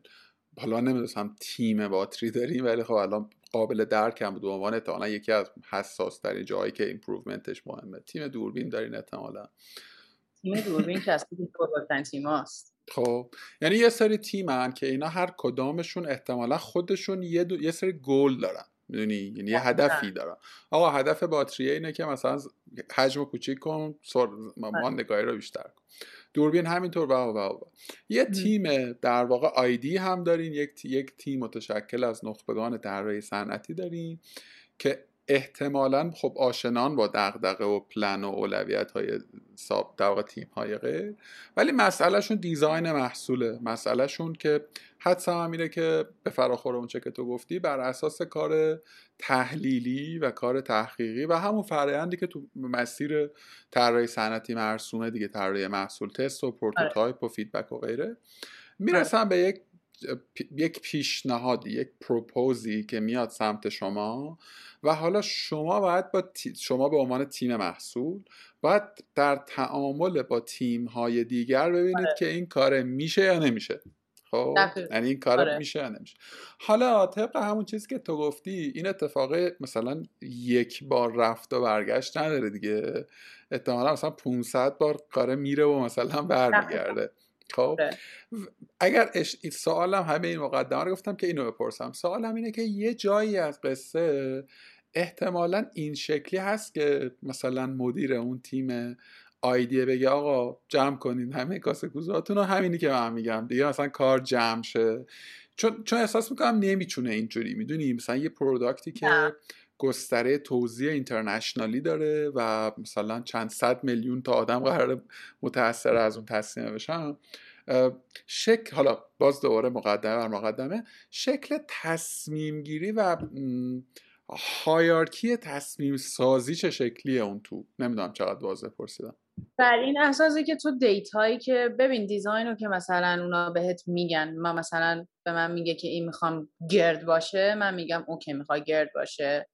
حالا نمی‌دونم تیم باتری داریم ولی خب الان قابل درکم بود به عنوان احتمالا یکی از حساس ترین جایی که improvement ش مهمه. تیم دوربین دارین احتمالا. تیم دوربین که اصلا تیم هست خب یعنی یه سری تیمن که اینا هر کدامشون احتمالا خودشون یه, یه سری گل دارن. می‌دونی؟ یعنی یه هدفی دارن. آقا هدف باتریه اینه که مثلا حجم کوچیک کن سر... ما نگاهی رو بیشتر کن. دوربین همینطور و و یه تیم در واقع آیدی هم دارین. یک, یک تیم متشکل از نخبگان طراحی صنعتی دارین که احتمالا خب آشنان با دغدغه و پلن و اولویت های ساب در تیم های غیر ولی مسئلهشون design محصوله. مسئلهشون که حدس هم میره که به فراخور اون چه که تو گفتی بر اساس کار تحلیلی و کار تحقیقی و همون فرایندی که تو مسیر طراحی صنعتی مرسومه دیگه طراحی محصول تست و prototype و feedback و غیره می‌رسن به یک یک پیشنهادی یک پروپوزی که میاد سمت شما و حالا شما باید با شما به عنوان تیم محصول باید در تعامل با تیم های دیگر ببینید آره. که این کار میشه یا نمیشه. خب؟ یعنی این کار آره. میشه یا نمیشه. حالا طبق همون چیزی که تو گفتی این اتفاق مثلا یک بار رفت و برگشت نداره دیگه. احتمالا مثلا 500 بار کار میره و مثلا برمیگرده. خب آره. اگر اش... سوالم همه این مقدمه رو گفتم که اینو بپرسم. سوالم اینه که یه جایی از قصه احتمالا این شکلی هست که مثلا مدیر اون تیم آیدیه بگه آقا جمع کنین همه کاسه کوزاتون رو همینی که من میگم دیگه مثلا کار جمع شه. چون چون احساس می‌کنم نمی‌تونه اینجوری می‌دونی؟ مثلا یه پروداکتی که گستره توزیع اینترنشنالی داره و مثلا چند صد میلیون تا آدم قرار متاثر از اون تصمیم بشن. شکل حالا باز دوباره مقدمه بر مقدمه. شکل تصمیم گیری و hierarchy تصمیم سازی چه شکلیه اون تو؟ نمی‌دونم چقدر واضح پرسیدم. بر این اساسی که تو data هایی که ببین design رو که مثلا اونا بهت میگن ما مثلا به من میگه که این می‌خوام گرد باشه من میگم okay می‌خوای گرد باشه.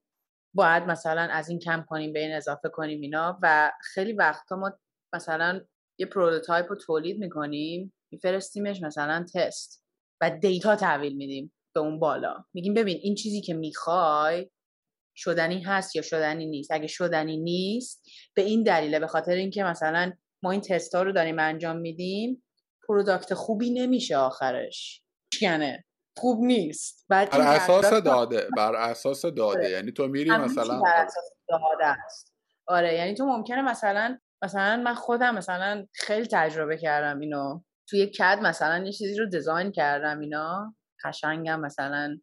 باید مثلا از این کم کنیم به این اضافه کنیم اینا. و خیلی وقتا ما مثلا یه prototype رو تولید می‌کنیم میفرستیمش مثلا تست و data تحویل میدیم به اون بالا. میگیم ببین این چیزی که می‌خوای شدنی هست یا شدنی نیست. اگه شدنی نیست به این دلیله به خاطر اینکه مثلا ما این تستا رو داریم انجام میدیم product خوبی نمیشه آخرش. یعنی خوب نیست. بر اساس داده بر اساس داده. یعنی تو میری مثلا بر اساس داده است. آره. یعنی تو ممکنه مثلا مثلا من خودم مثلا خیلی تجربه کردم اینو. توی کد مثلا یه چیزی رو دیزاین کردم اینا. قشنگم مثلا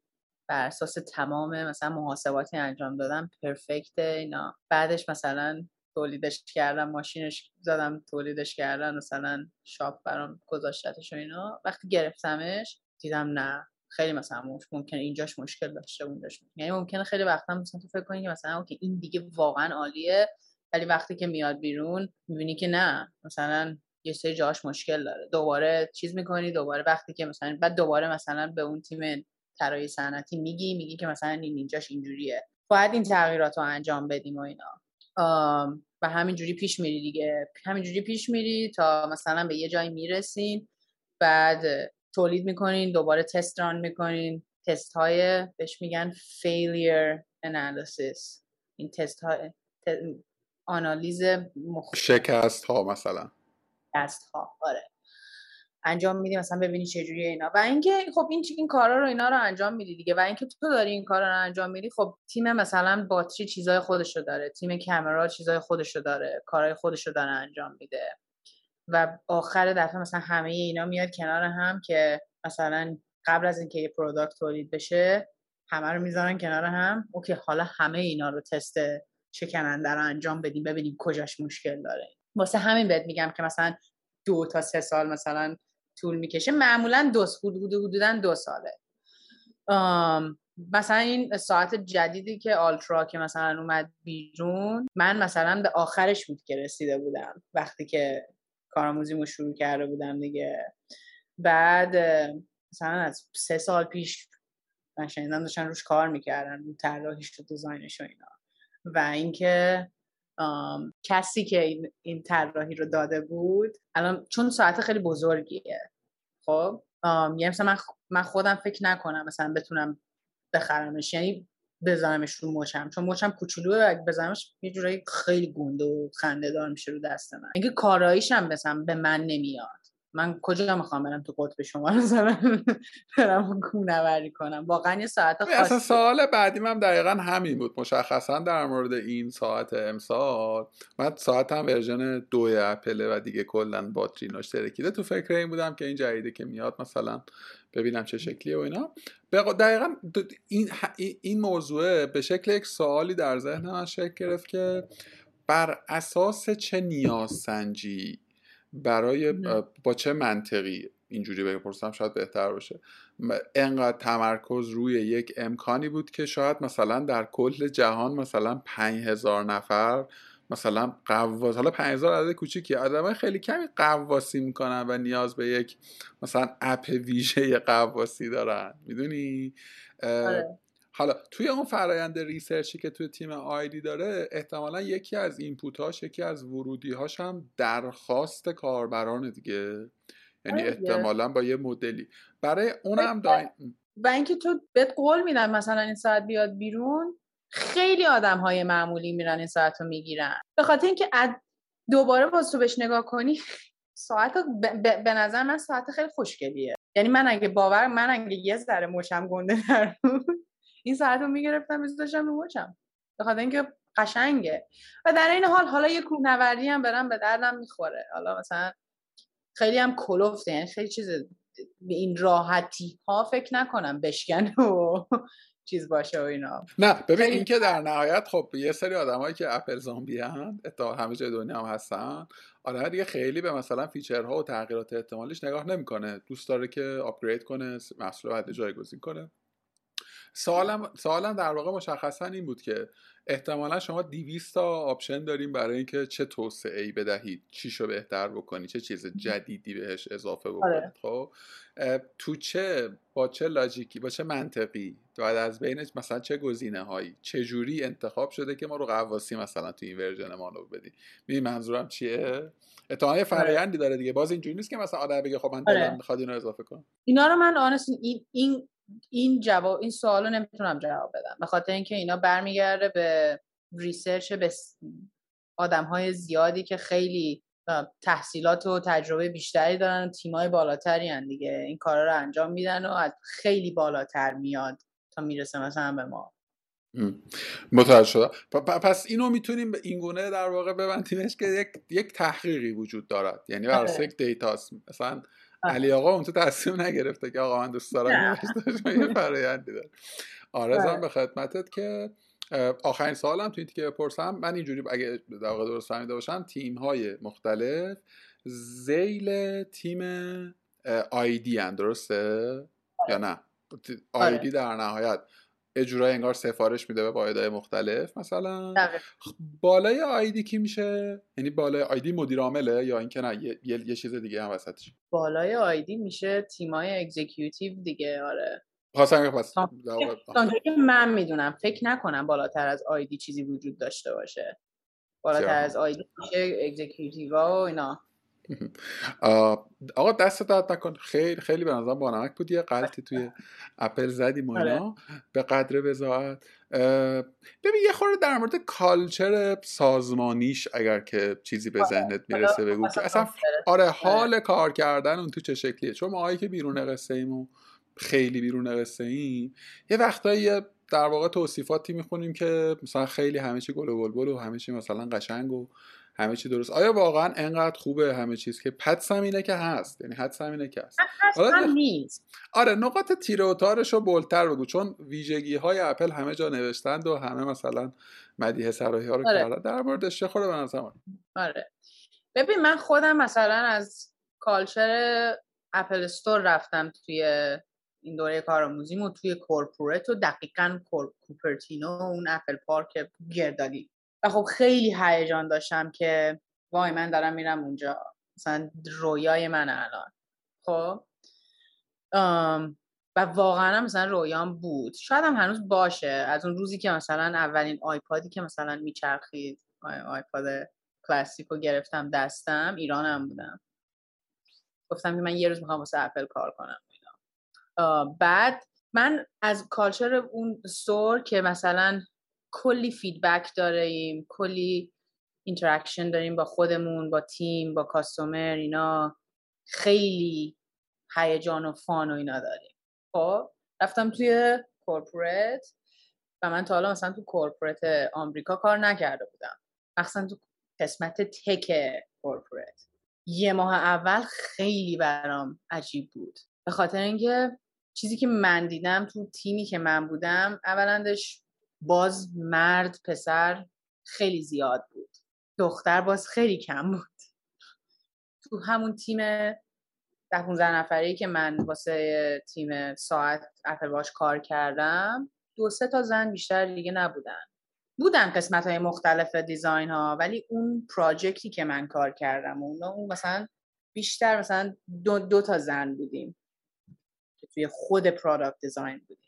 بر اساس تمام مثلا محاسباتی انجام دادم. پرفکت اینا. بعدش مثلا تولیدش کردم ماشینش زدم تولیدش کردن مثلا شاپ برام گذاشتش و اینا. وقتی گرفتمش دیدم نه. خیلی مثلا ممکن اینجاش مشکل داشته اونجاش یعنی ممکنه خیلی وقتا مثلا تو فکر کنی که مثلا که این دیگه واقعا عالیه ولی وقتی که میاد بیرون می‌بینی که نه مثلا یه سری جاش مشکل داره. دوباره چیز می‌کنی دوباره وقتی که مثلا بعد دوباره مثلا به اون تیم طراحی صنعتی میگی میگی که مثلا این اینجاش اینجوریه. باید این تغییرات رو انجام بدیم و اینا. و همینجوری پیش میری دیگه. همینجوری پیش میری تا مثلا به یه جایی می‌رسین بعد تولید می‌کنین دوباره تست ران می‌کنین. تست های بهش میگن failure analysis. این تست های آنالیز شکست ها مثلا. شکست ها آره. انجام میدی مثلا ببینی چه جوریه اینا. و اینکه خب این این کارا رو اینا رو انجام میدی دیگه. و اینکه تو داری این کارا رو انجام میدی خب تیم مثلا باتری چیزای خودشو داره. تیم کامرا چیزای خودشو داره. کارهای خودشو داره انجام میده. و آخر دفعه مثلا همه اینا میاد کنار هم که مثلا قبل از اینکه یه product تولید بشه همه رو می‌ذارن کنار هم. اوکی حالا همه اینا رو تست شکننده رو انجام بدیم ببینیم کجاش مشکل داره. واسه همین بهت میگم که مثلا دو تا سه سال مثلا طول می‌کشه. معمولا دو حدودا دو ساله. مثلا این ساعت جدیدی که آلترا که مثلا اومد بیرون من مثلا به آخرش بود که رسیده بودم. وقتی که کارآموزیمو شروع کرده بودم دیگه. بعد مثلا از سه سال پیش من شنیدم داشتن روش کار می‌کردن طراحیش و دیزاینش و اینا. و اینکه کسی که این, این طراحی رو داده بود الان چون ساعت خیلی بزرگیه خب یعنی مثلا من, من خودم فکر نکنم مثلا بتونم بخرمش. یعنی بزنمش رو مچم چون مچم کوچولوه و بزنمش یه جورایی خیلی گنده و خنده دار میشه رو دست من. اینکه کاراییش هم مثلا به من نمیاد. من کجا می‌خوام برم تو قطب شما رو برم کونوری کنم؟ واقعا یه ساعت خاصی اصلا سوال بعدی من دقیقا همین بود. مشخصا در مورد این ساعت امسال من ساعت هم ورژن دو اپله و دیگه کلا باتری نوش ترکیده تو فکر این بودم که این جدیده که میاد مثلا ببینم چه شکلیه و اینا. دقیقا این, این موضوع به شکل یک سوالی در ذهن من شکل گرفت که بر اساس چه نیاز سنجی برای با چه منطقی اینجوری بپرسم شاید بهتر باشه. انقدر تمرکز روی یک امکانی بود که شاید مثلا در کل جهان مثلا پنج هزار نفر مثلا قواس حالا 5000 عدد کوچیکی آدمای خیلی کمی قواسی می‌کنن و نیاز به یک مثلا اپ ویژه قواسی دارن می‌دونی؟ آره. حالا توی اون فرایند ریسرچی که توی تیم آیدی داره احتمالا یکی از اینپوتاش یکی از ورودیهاش هم درخواست کاربران دیگه. یعنی آره. احتمالا با یه مدلی. برای اونم داین و اینکه تو بهت قول میدن مثلا این ساعت بیاد بیرون خیلی آدم های معمولی میرن این ساعت رو می‌گیرن. به خاطر اینکه دوباره باز تو بهش نگاه کنی ساعت به نظر من ساعت خیلی خوشگلیه. یعنی من اگه باور من اگه یه ذره مشم گنده در این ساعت رو می‌گرفتم میذاشتم رو مچم. به خاطر اینکه قشنگه. و در این حال حالا یه کوهنوردی هم برم به دردم می‌خوره. حالا مثلا خیلی هم کلوفته یعنی خیلی چیز به این راحتی ها فکر نکنم بشکنه و چیز باشه و اینا. نه ببین اینکه در نهایت خب یه سری آدمایی که اپل زامبی هن اتفاقا همه جای دنیا هم هستن آدم دیگه خیلی به مثلا فیچرها و تغییرات احتمالیش نگاه نمی‌کنه. دوست داره که آپگرید کنه محصول بعد جایگزین کنه. سوالم سوالم در واقع مشخصا این بود که احتمالا شما 200 تا آپشن داریم برای اینکه چه توسعه ای بدهید. چیشو بهتر بکنی چه چیز جدیدی بهش اضافه بکنید. آره. خب تو چه با چه لاجیکی با چه منطقی؟ بعد از بینش مثلا چه گزینه هایی چه جوری انتخاب شده که ما رو قواسی مثلا تو این ورژن ما رو بدی؟ می منظورم چیه؟ اتهام آره. فرایندی داره دیگه. باز اینجوری نیست که مثلا آدم بگه خب من دلم آره. می‌خواد اینو اضافه کنم. اینا رو من honest این این این جواب این سوالو نمی‌تونم جواب بدم. به خاطر اینکه اینا برمیگرده به research به آدم های زیادی که خیلی تحصیلات و تجربه بیشتری دارن و تیمای بالاتری هن دیگه. این کارا رو انجام میدن و از خیلی بالاتر میاد تا می‌رسه مثلا به ما. متوجه شدم. پس اینو می‌تونیم به این گونه در واقع ببندیمش که یک یک تحقیقی وجود دارد. یعنی بر آره. یک dataset مثلا علی آقا اون تو تصمیم نگرفته که آقا من دوست دارم یه فرایندی داره آرزم آره. به خدمتت که آخرین سوالم تو این که بپرسم. من اینجوری اگه در واقع درست فهمیده باشم تیم های مختلف زیل تیم آیدی هن درسته؟ یا نه؟ آیدی در نهایت. اجرای انگار سفارش میده به واحدهای مختلف مثلا بالای آیدی کی میشه؟ یعنی بالای آیدی مدیر عامله یا اینکه نه یه،, یه،, چیز دیگه هم وسطش. بالای ID میشه تیمای executive دیگه آره. پس من می‌دونم فکر نکنم بالاتر از ID چیزی وجود داشته باشه. بالاتر از ID میشه executive و اینا. آقا دست داد نکن. خیلی خیلی به نظرم بانمک بود. یه غلطی توی اپل زدی ما اینا. آره. به قدر بضاعت ببین یه خورده در مورد culture سازمانیش اگر که چیزی به آره. ذهنت می‌رسه بگو که اصلا آره،, آره. حال کار کردن اون تو چه شکلیه؟ چون ما که بیرون قصه ایم و خیلی بیرون قصه ایم یه وقتایی در واقع توصیفاتی می‌خونیم که مثلا خیلی همه چی گل و بلبل و همه چی مثلا قشنگ و همه چی درست. آیا واقعا انقدر خوبه همه چیز که حدسم اینه که هست؟ یعنی حدسم اینه که هست. نیست. آره نقاط تیره و تارش رو بلتر بگو چون ویژگی های اپل همه جا نوشتند و همه مثلا مدیه سراحی ها رو آره. کردن. در موردش چه خوره به آره. ببین من خودم مثلا از culture Apple Store رفتم توی این دوره کارآموزیمو توی corporate و دقیقا کوپرتینو اون Apple Park گردالی خب خیلی هیجان داشتم که وای من دارم میرم اونجا. مثلا رویای من الان. خب؟ و واقعا مثلا رویام بود. شاید هم هنوز باشه. از اون روزی که مثلا اولین iPod ی که مثلا میچرخید iPod Classic رو گرفتم دستم ایرانم بودم. گفتم که من یه روز می‌خوام واسه اپل کار کنم. بعد من از culture اون store که مثلا کلی feedback داریم کلی interaction داریم با خودمون با تیم با customer اینا. خیلی هیجان و fun و اینا داریم. خب رفتم توی corporate و من تا حالا مثلا تو corporate آمریکا کار نکرده بودم. مثلا تو قسمت tech corporate یه ماه اول خیلی برام عجیب بود. به خاطر اینکه چیزی که من دیدم تو تیمی که من بودم اولندش باز مرد پسر خیلی زیاد بود. دختر باز خیلی کم بود. تو همون تیم ده 15 نفری که من واسه تیم ساعت Apple Watch کار کردم دو سه تا زن بیشتر دیگه نبودن. بودن قسمت های مختلف دیزاین ها ولی اون پراجکتی که من کار کردم اون مثلا بیشتر مثلا دو, دو تا زن بودیم که توی خود پرادکت دیزاین بودیم.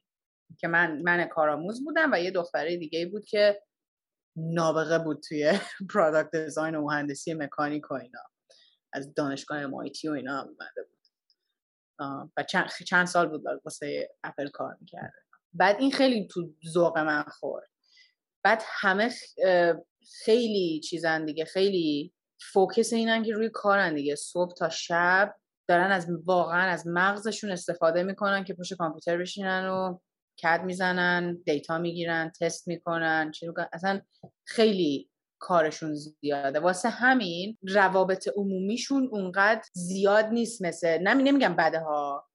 که من من کارآموز بودم و یه دختره دیگه بود که نابغه بود توی پرادکت دیزاین و مهندسی مکانیک و اینا. از دانشگاه MIT و اینا اومده بود. و چند, چند سال بود واسه اپل کار می‌کرده بعد این خیلی تو ذوق من خورد. بعد همه خیلی چیزن دیگه خیلی focus اینن که روی کارن دیگه. صبح تا شب دارن از واقعا از مغزشون استفاده می‌کنن که پشت کامپیوتر بشینن و کد می‌زنن data می‌گیرن تست می‌کنن چی اصلا خیلی کارشون زیاده. واسه همین روابط عمومیشون اونقدر زیاد نیست مثل نمی نمیگم بده ها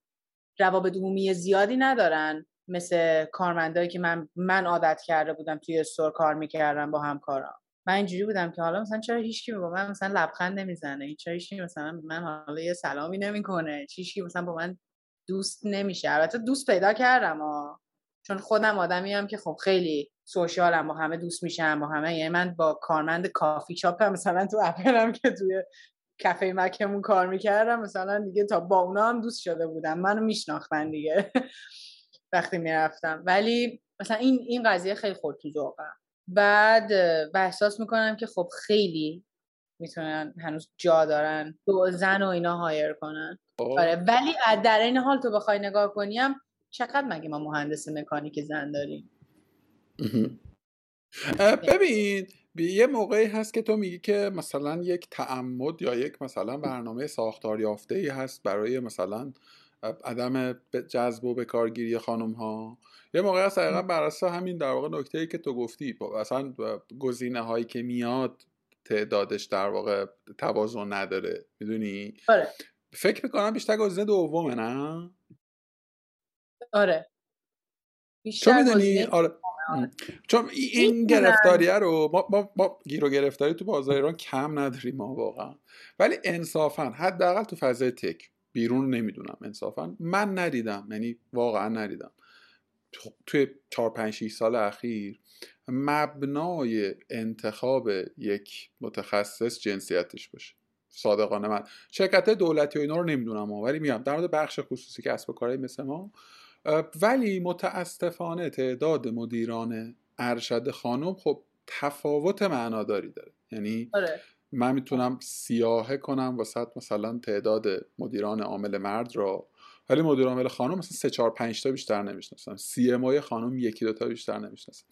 روابط عمومی زیادی ندارن مثل کارمندایی که من من عادت کرده بودم توی استور کار می‌کردم با همکارام. من اینجوری بودم که حالا مثلا چرا هیچکی با من مثلا لبخند نمی‌زنه؟ چرا هیچکی مثلا من حالا یه سلامی نمی‌کنه. هیچکی مثلا با من دوست نمیشه. البته دوست پیدا کردم ها چون خودم آدمی هم که خب خیلی سوشیالم با همه دوست میشم با همه یعنی من با کارمند کافی شاپ مثلا تو اپلم که توی کافه مکمون کار می‌کردم مثلا دیگه تا با اونا هم دوست شده بودم. منو میشناختن دیگه وقتی می‌رفتم. ولی مثلا این این قضیه خیلی خورد تو ذوقم. بعد و احساس می‌کنم که خب خیلی می‌تونن هنوز جا دارن دو زن و اینا هایر کنن. خب. آره ولی در این حال تو بخوای نگاه کنیم چقدر مگه ما مهندس مکانیک زن داریم؟ ببین یه موقعی هست که تو میگی که مثلا یک تعمد یا یک مثلا برنامه ساختار یافته ای هست برای مثلا عدم جذب و به کارگیری خانم ها یه موقع هست دقیقا بر اساس همین در واقع نکته ای که تو گفتی مثلا گزینه هایی که میاد تعدادش در واقع توازن نداره می‌دونی؟ آره. فکر می‌کنم بیشتر گزینه دومه نه؟ آره. چون می‌دونی؟ آره. چون این گرفتاریه رو ما, ما, ما گیر و گرفتاری تو بازار ایران کم نداریم ما واقعا. ولی انصافا حداقل تو فضای تک. بیرون نمی‌دونم انصافا. من ندیدم. یعنی واقعا ندیدم. توی 4 5 6 سال اخیر مبنای انتخاب یک متخصص جنسیتش باشه. صادقانه من. شرکت دولتی و اینا رو نمی‌دونم ولی میگم در مورد بخش خصوصی کسب و کارهای مثل ما ولی متاسفانه تعداد مدیران ارشد خانم خب تفاوت معناداری داره یعنی آره. من می‌تونم سیاهه کنم واسه مثلا تعداد مدیران عامل مرد رو ولی مدیر عامل خانم مثلا سه چهار پنج تا بیشتر نمی‌شناسن. سی ام خانم یکی دو تا بیشتر نمی‌شناسن.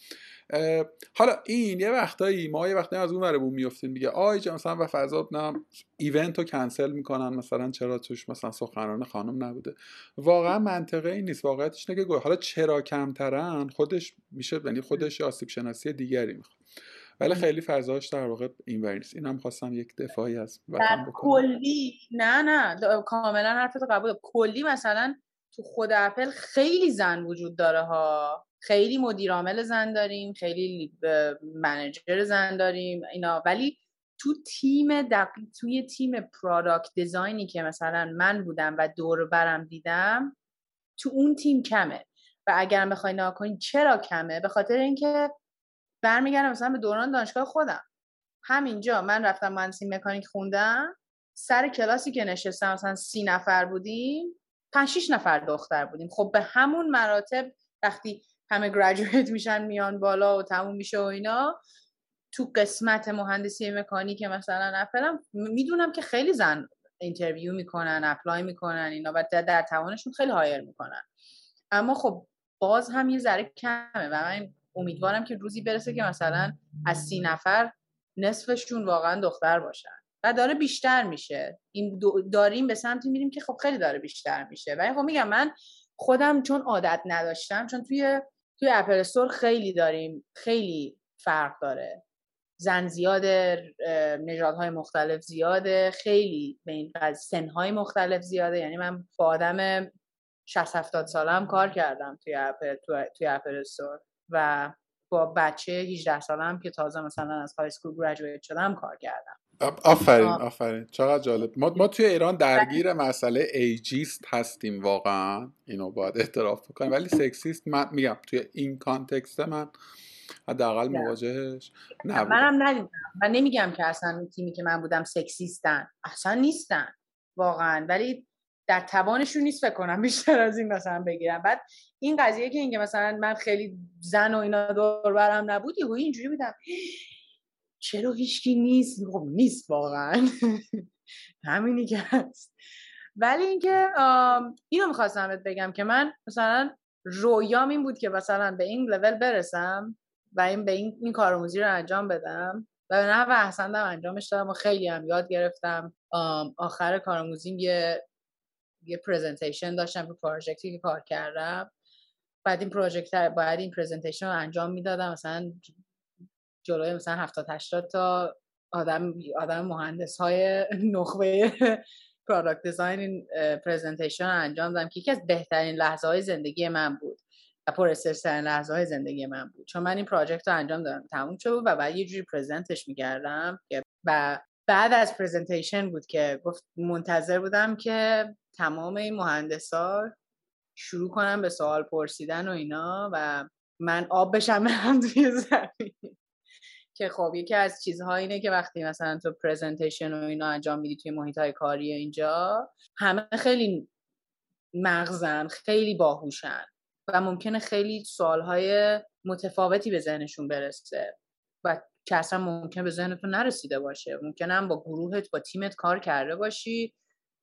حالا این یه وقتایی ما یه وقتایی از اون ور بوم میافتیم دیگه. آی مثلا و فضا نه ایونت رو کنسل می‌کنن مثلا چرا توش مثلا سخنران خانم نبوده؟ واقعا منطقه این نیست. واقعیتش اینه که حالا چرا کمترن خودش میشه یعنی خودش آسیب شناسی دیگری می‌خواد. ولی خیلی فضاش در واقع این نیست. اینم خواستم یک دفاعی از وطن بکنم. کلی نه نه. کاملا حرفتو قبول کلی مثلا تو خود اپل خیلی زن وجود داره ها. خیلی مدیر عامل زن داریم خیلی manager زن داریم اینا. ولی تو تیم دقیق توی تیم product design ی که مثلا من بودم و دور برم دیدم تو اون تیم کمه. و اگر بخوای نگاه کنی چرا کمه؟ به خاطر اینکه برمیگردم مثلا به دوران دانشگاه خودم. همینجا من رفتم مهندسی مکانیک خوندم. سر کلاسی که نشستم مثلا سی نفر بودیم پنج شیش نفر دختر بودیم. خب به همون مراتب وقتی همه graduate میشن میان بالا و تموم میشه و اینا تو قسمت مهندسی مکانیک مثلا اپلم می‌دونم که خیلی زن interview می‌کنن apply می‌کنن اینا و در توانشون خیلی hire می‌کنن. اما خب باز هم یه ذره کمه و من امیدوارم که روزی برسه که مثلا از سی نفر نصفشون واقعا دختر باشن. و داره بیشتر میشه. این داریم به سمتی میریم که خب خیلی داره بیشتر میشه. ولی خب میگم من خودم چون عادت نداشتم چون توی توی Apple Store خیلی داریم خیلی فرق داره. زن زیاده نژادهای مختلف زیاده خیلی به این سنهای مختلف زیاده. یعنی من با آدم 60 70 سالم کار کردم توی اپل توی Apple Store. و با بچه 18 سالم که تازه مثلا از high school graduate شدم کار کردم. آفرین آفرین. چقدر جالب. ما, ما توی ایران درگیر مسئله ageist هستیم واقعا. اینو باید اعتراف بکنیم ولی sexist من میگم توی این context من حداقل مواجهش نبودم. منم ندیدم. من نمیگم که اصلا تیمی که من بودم سکسیستن. اصلا نیستن. واقعا. ولی در توانشون نیست فکر کنم بیشتر از این مثلا بگیرم بعد این قضیه که اینکه مثلا من خیلی زن و اینا دور برم نبود یهو اینجوری بودم. چرا هیچکی نیست؟ خب نیست واقعا. همینی که هست. ولی اینکه اینو می‌خواستم بهت بگم که من مثلا رویام این بود که مثلا به این لول برسم و این به این, این کارآموزی رو انجام بدم. و به نحو احسنتم انجامش دادم و خیلی هم یاد گرفتم. آخر کارآموزیم یه یه presentation داشتم رو project ی که کار کردم. بعد این project باید این presentation رو انجام می‌دادم. مثلا جلوی مثلا 70 80 تا آدم آدم مهندس های نخبه product design این presentation رو انجام دادم که یکی از بهترین لحظه های زندگی من بود و پر لحظه های زندگی من بود. چون من این project رو انجام دادم تموم شد و بعد یه جوری present ش می‌کردم و بعد از presentation بود که گفت منتظر بودم که تمام این مهندسا شروع کنم به سوال پرسیدن و اینا و من آب بشم هم توی زمین. که خب یکی از چیزها اینه که وقتی مثلا تو presentation و اینا انجام میدی توی محیط های کاری اینجا همه خیلی مغزن خیلی باهوشن و ممکنه خیلی سوالهای متفاوتی به ذهنشون برسه و که اصلا ممکن به ذهنتون نرسیده باشه. ممکن هم با گروهت با تیمت کار کرده باشی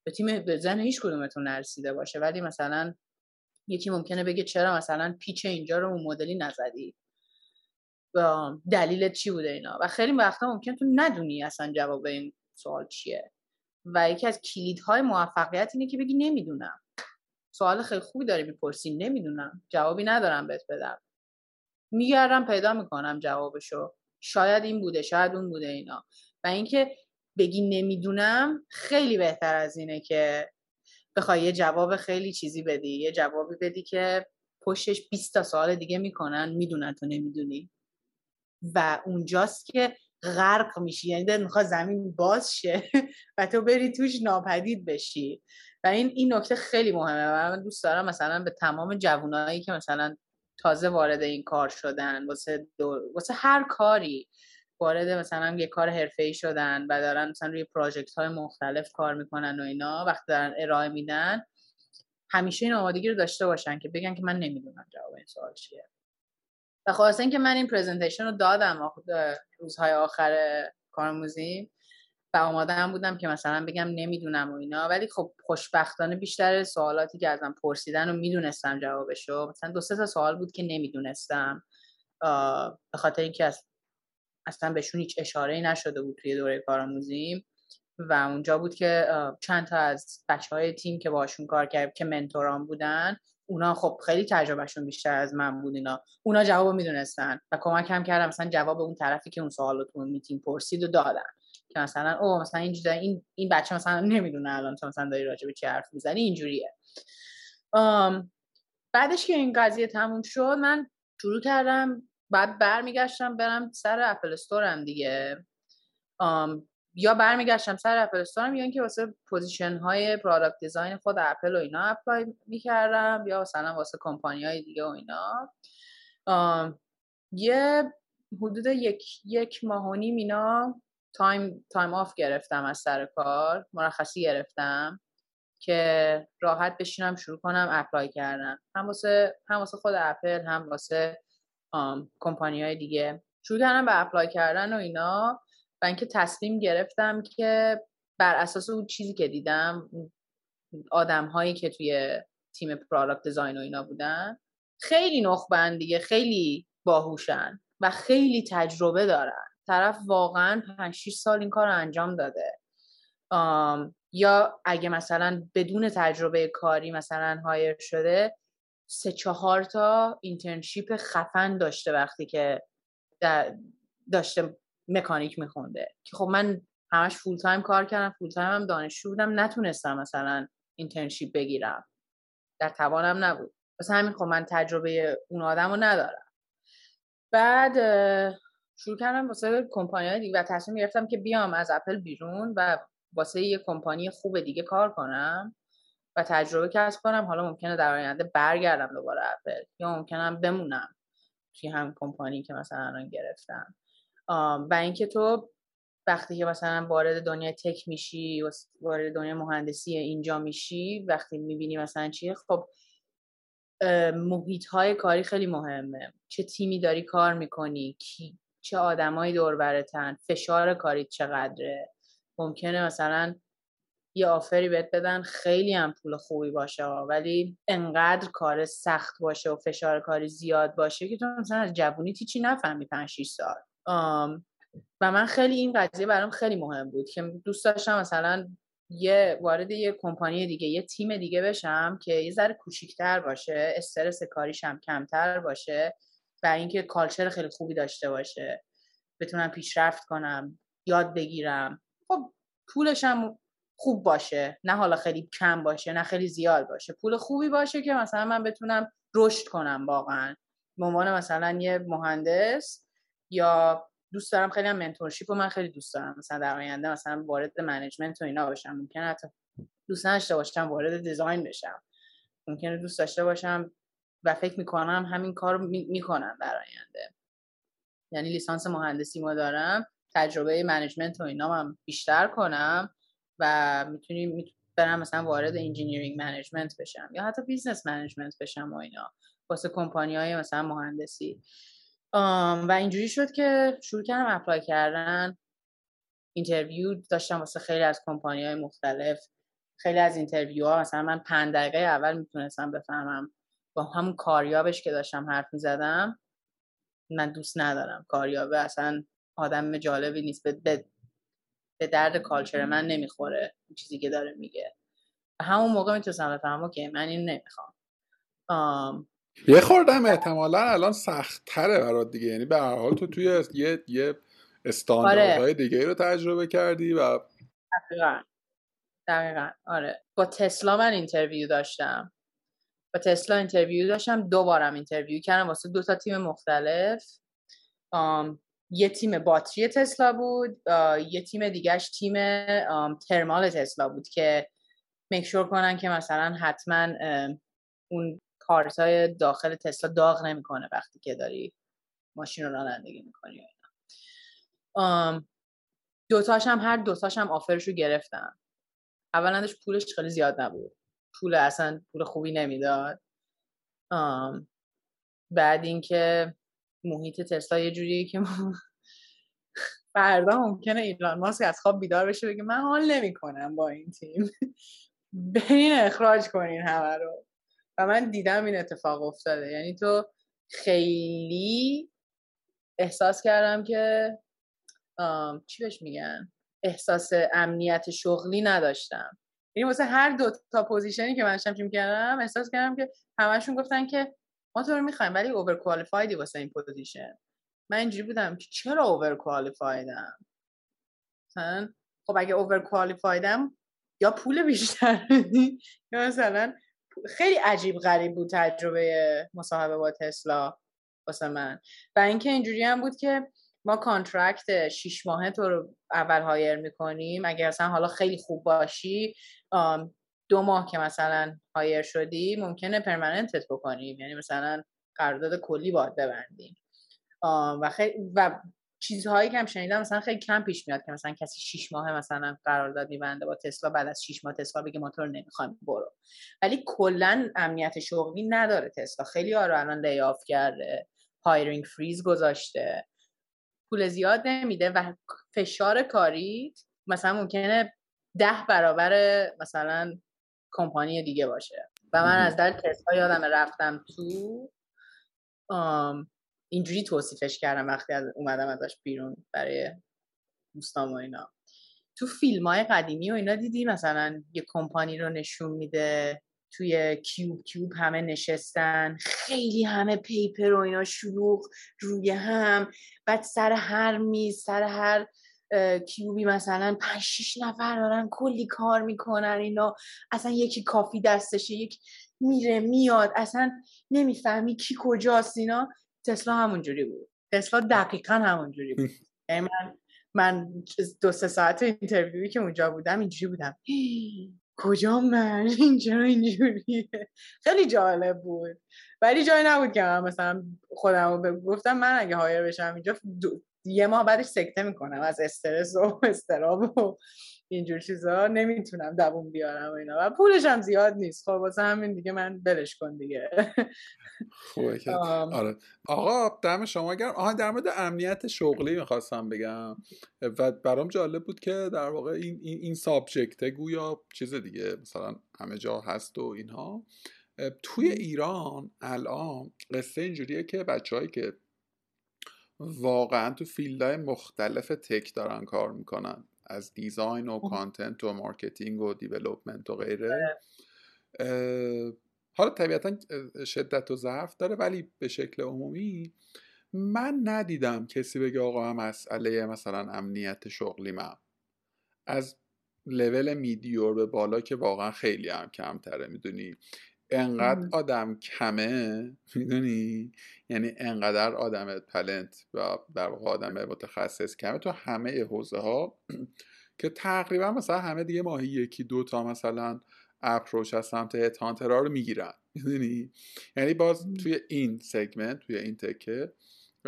به تیم به ذهن هیچ کدومتون نرسیده باشه. ولی مثلا یکی ممکنه بگه چرا مثلا پیچ اینجا رو اون مدلی نزدی؟ دلیلت چی بوده اینا؟ و خیلی وقتا ممکن تو ندونی اصلا جواب این سوال چیه. و یکی از کلیدهای موفقیت اینه که بگی نمی‌دونم. سوال خیلی خوبی داری می‌پرسی نمی‌دونم. جوابی ندارم بهت بدم. میگردم پیدا می‌کنم جوابشو. شاید این بوده شاید اون بوده اینا. و اینکه بگی نمی‌دونم خیلی بهتر از اینه که بخوای یه جواب خیلی چیزی بدی. یه جوابی بدی که پشتش 20 تا سوال دیگه می‌کنن می‌دونن تو نمی‌دونی. و اونجاست که غرق میشی. یعنی دلت می‌خواد زمین باز شه و تو بری توش ناپدید بشی. و این این نکته خیلی مهمه. و من دوست دارم مثلا به تمام جوانایی که مثلا تازه وارد این کار شدن واسه, واسه هر کاری وارد مثلا یه کار ای شدن و دارن مثلا روی پراجکت های مختلف کار می‌کنن و اینا وقتی دارن ارائه میدن همیشه این آمادگی رو داشته باشن که بگن که من نمی‌دونم جواب این سوال چیه. و خواستن اینکه من این پرزنتیشن رو دادم روزهای آخر کارموزی و آماده هم بودم که مثلا بگم نمی‌دونم و اینا ولی خب خوشبختانه بیشتر سوالاتی که ازم پرسیدن و می‌دونستم جوابشو مثلا دو سه تا سوال بود که نمی‌دونستم به خاطر اینکه از اصلا بهشون هیچ اشاره نشده بود توی دوره کارآموزیم و اونجا بود که چند تا از بچه های تیم که باشون کار کرد که منتوران بودن اونا خب خیلی تجربهشون بیشتر از من بود اینا. اونا جواب می‌دونستن و کمک هم کردم مثلا جواب اون طرفی که اون سوال تو میتینگ پرسید و دادن که مثلا او مثلا این این این بچه مثلا نمی‌دونه الان تو مثلا داری راجع به چی حرف می‌زنی اینجوریه. بعدش که این قضیه تموم شد من شروع کردم بعد برمیگشتم برم سر Apple Store م دیگه. یا برمیگشتم سر Apple Store م یا اینکه واسه position های product design خود اپل و اینا apply می‌کردم یا مثلا واسه کمپانی های دیگه و اینا. یه حدود یک یک ماه و نیم اینا time time off گرفتم از سر کار مرخصی گرفتم که راحت بشینم شروع کنم apply کردن. هم واسه هم واسه خود اپل هم واسه کمپانی های دیگه. شروع کردم به apply کردن و اینا و اینکه تصمیم گرفتم که بر اساس اون چیزی که دیدم آدم هایی که توی تیم product design و اینا بودن خیلی نخبن دیگه خیلی باهوشن و خیلی تجربه دارن. طرف واقعا 5 6 سال این کار انجام داده. یا اگه مثلا بدون تجربه کاری مثلا hire شده سه چهار تا internship خفن داشته وقتی که داشته مکانیک میخونده. که خب من همش full time کار کردم full time هم دانشجو بودم نتونستم مثلا اینترنشیپ بگیرم. در توانم نبود. واسه همین خب من تجربه اون آدم رو ندارم. بعد شروع کردم واسه کمپانی دیگه و تصمیم گرفتم که بیام از اپل بیرون و واسه یه کمپانی خوب دیگه کار کنم. و تجربه کسب کنم. حالا ممکنه در آینده برگردم دوباره اپل یا ممکنم بمونم توی هم کمپانی که مثلا الان گرفتم. و اینکه تو وقتی که مثلا وارد دنیای تک میشی وارد دنیای مهندسی اینجا میشی وقتی می‌بینی مثلا چیه خب محیط های کاری خیلی مهمه. چه تیمی داری کار می‌کنی کی چه آدمایی دور برتن فشار کاری چقدره. ممکنه مثلا یه آفری بهت بدن خیلی هم پول خوبی باشه ولی انقدر کار سخت باشه و فشار کاری زیاد باشه که تو مثلا از جوونی چی نفهمی 5 6 سال. و من خیلی این قضیه برام خیلی مهم بود که دوست داشتم مثلا یه وارد یه کمپانی دیگه یه تیم دیگه بشم که یه ذره کوچیکتر باشه استرس کاریش هم کمتر باشه و اینکه کالچر خیلی خوبی داشته باشه بتونم پیشرفت کنم یاد بگیرم. خب پولش هم خوب باشه نه حالا خیلی کم باشه نه خیلی زیاد باشه. پول خوبی باشه که مثلا من بتونم رشد کنم واقعا. به عنوان مثلا یه مهندس یا دوست دارم خیلی هم mentorship و من خیلی دوست دارم مثلا در آینده مثلا وارد management و اینا باشم. ممکنه حتی دوست داشته باشم وارد design بشم. ممکنه دوست داشته باشم و فکر می‌کنم همین کار رو می‌کنم در آینده. یعنی لیسانس مهندسیمو دارم تجربه management و اینا هم بیشتر کنم. و می‌تونیم برم مثلا وارد engineering management بشم یا حتی business management بشم و اینا. واسه کمپانی های مثلا مهندسی. و اینجوری شد که شروع کردم apply کردن. interview داشتم واسه خیلی از کمپانی های مختلف. خیلی از interview ها مثلا من پنج دقیقه اول می‌تونستم بفهمم. با همون کاریابش که داشتم حرف می‌زدم من دوست ندارم. کاریابه اصلا آدم جالبی نیست. به, به درد culture من نمی‌خوره چیزی که داره میگه. همون موقع می‌تونستم بفهمم که من این نمی‌خوام. یه خوردم احتمالا الان سخت تره برات دیگه. یعنی به هر حال تو توی یه یه استانداردهای آره. دیگه رو تجربه کردی و دقیقا. دقیقا. آره. با تسلا من interview داشتم. با Tesla interview داشتم دوبارم interview کردم. واسه دو تا تیم مختلف. یه تیم باتری تسلا بود یه تیم دیگهش تیم ترمال تسلا بود که مکشور کنن که مثلا حتما اون کارت های داخل تسلا داغ نمی‌کنه وقتی که داری ماشین رو رانندگی می‌کنی دوتاش هم هر دوتاش هم آفرش رو گرفتم اولندش پولش خیلی زیاد نبود. پول اصلا پول خوبی نمی‌داد. بعد اینکه محیط تسلا یه جوریه که فردا ممکنه ایلان ماسک از خواب بیدار بشه بگه من حال نمی‌کنم با این تیم. برین اخراج کنین همه رو. و من دیدم این اتفاق افتاده. یعنی تو خیلی احساس کردم که چی بهش میگن؟ احساس امنیت شغلی نداشتم. یعنی واسه هر دو تا پوزیشنی که من شمچیم کردم احساس کردم که همشون گفتن که ما تو رو می‌خوایم ولی overqualified ی واسه این position من اینجوری بودم که چرا overqualified م مثلا خب اگه overqualified م یا پول بیشتر یا مثلا خیلی عجیب غریب بود تجربه مصاحبه با تسلا واسه من. و اینکه اینجوری هم بود که ما contract شیش ماهه تو رو اول hire می‌کنیم. اگر مثلا حالا خیلی خوب باشی دو ماه که مثلا hire شدی ممکنه permanent ت بکنیم. یعنی مثلا قرارداد کلی باید ببندیم. و, خیلی و چیزهایی که هم شنیدم مثلا خیلی کم پیش میاد که مثلا کسی شیش ماه مثلا قرارداد میبنده با تسلا بعد از شیش ماه تسلا بگه ما تو رو نمی‌خوایم برو. ولی کلا امنیت شغلی نداره تسلا. خیلی ها رو الان layoff کرده hiring freeze گذاشته. پول زیاد نمیده و فشار کاری مثلا ممکنه ده برابر مثلا کمپانی دیگه باشه. و من از در تسلا یادم رفتم تو اینجوری توصیفش کردم وقتی از اومدم ازش بیرون برای دوستام و اینا. تو فیلم های قدیمی و اینا دیدی؟ مثلا یه کمپانی رو نشون میده توی کیوب کیوب همه نشستن خیلی همه پیپر و اینا شلوغ روی هم بعد سر هر میز سر هر کیوبی مثلا پنج شیش نفر دارن کلی کار می‌کنن اینا. اصلا یکی کافی دستشه یک میره میاد. اصلا نمی‌فهمی کی کجاست اینا. تسلا همونجوری بود. تسلا دقیقا همونجوری بود. یعنی من من دو سه ساعت اینترویوی که اونجا بودم اینجوری بودم. کجا من؟ اینجا اینجوریه خیلی جالب بود. ولی جایی نبود که من مثلا خودم رو گفتم من اگه هایر بشم اینجا یه ماه بعدش سکته می‌کنم از استرس و استراب و اینجور چیزا. نمی‌تونم دووم بیارم و اینا. و پولش هم زیاد نیست. خب واسه همین دیگه من بلش کن دیگه. خوبه که. آره. آقا دم شما گرم. آها در مورد امنیت شغلی می‌خواستم بگم. و برام جالب بود که در واقع این این, این سابجکته گویا چیز دیگه مثلا همه جا هست و اینها. توی ایران الان قصه اینجوریه که بچههایی که واقعا تو field های مختلف tech دارن کار می‌کنن. از design و content و marketing و development و غیره. حالا طبیعتا شدت و ضعف داره ولی به شکل عمومی من ندیدم کسی بگه آقا مسئله مثلا امنیت شغلی من. از لول میدیور به بالا که واقعا خیلی هم کمتره می‌دونی؟ انقدر آدم کمه می‌دونی؟ یعنی انقدر آدم تلنت و در واقع آدم متخصص کمه تو همه حوزه ها که تقریبا مثلا همه دیگه ماهی یکی دو تا مثلا اپروچ از سمت هانترها رو می‌گیرن. می‌دونی؟ یعنی باز توی این سگمنت توی این تکه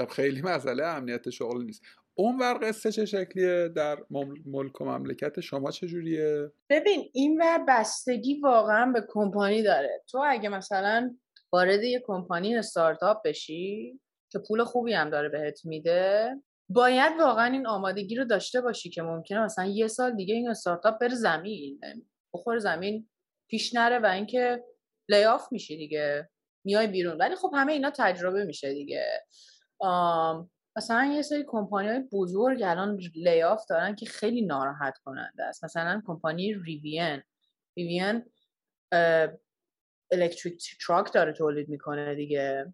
خیلی مسئله امنیت شغل نیست. اون ور قصه چه شکلیه در ملک و مملکت شما چجوریه؟ ببین این ور بستگی واقعا به کمپانی داره. تو اگه مثلا وارد یه کمپانی استارتاپ بشی که پول خوبی هم داره بهت میده باید واقعا این آمادگی رو داشته باشی که ممکنه مثلا یه سال دیگه این استارتاپ بره زمین بخور زمین پیش نره و اینکه لیاف میشی دیگه میای بیرون. ولی خب همه اینا تجربه میشه دیگه. مثلا یه سری کمپانی های بزرگ الان layoff دارن که خیلی ناراحت کننده است. مثلا کمپانی Rivian Rivian electric truck داره تولید می‌کنه دیگه.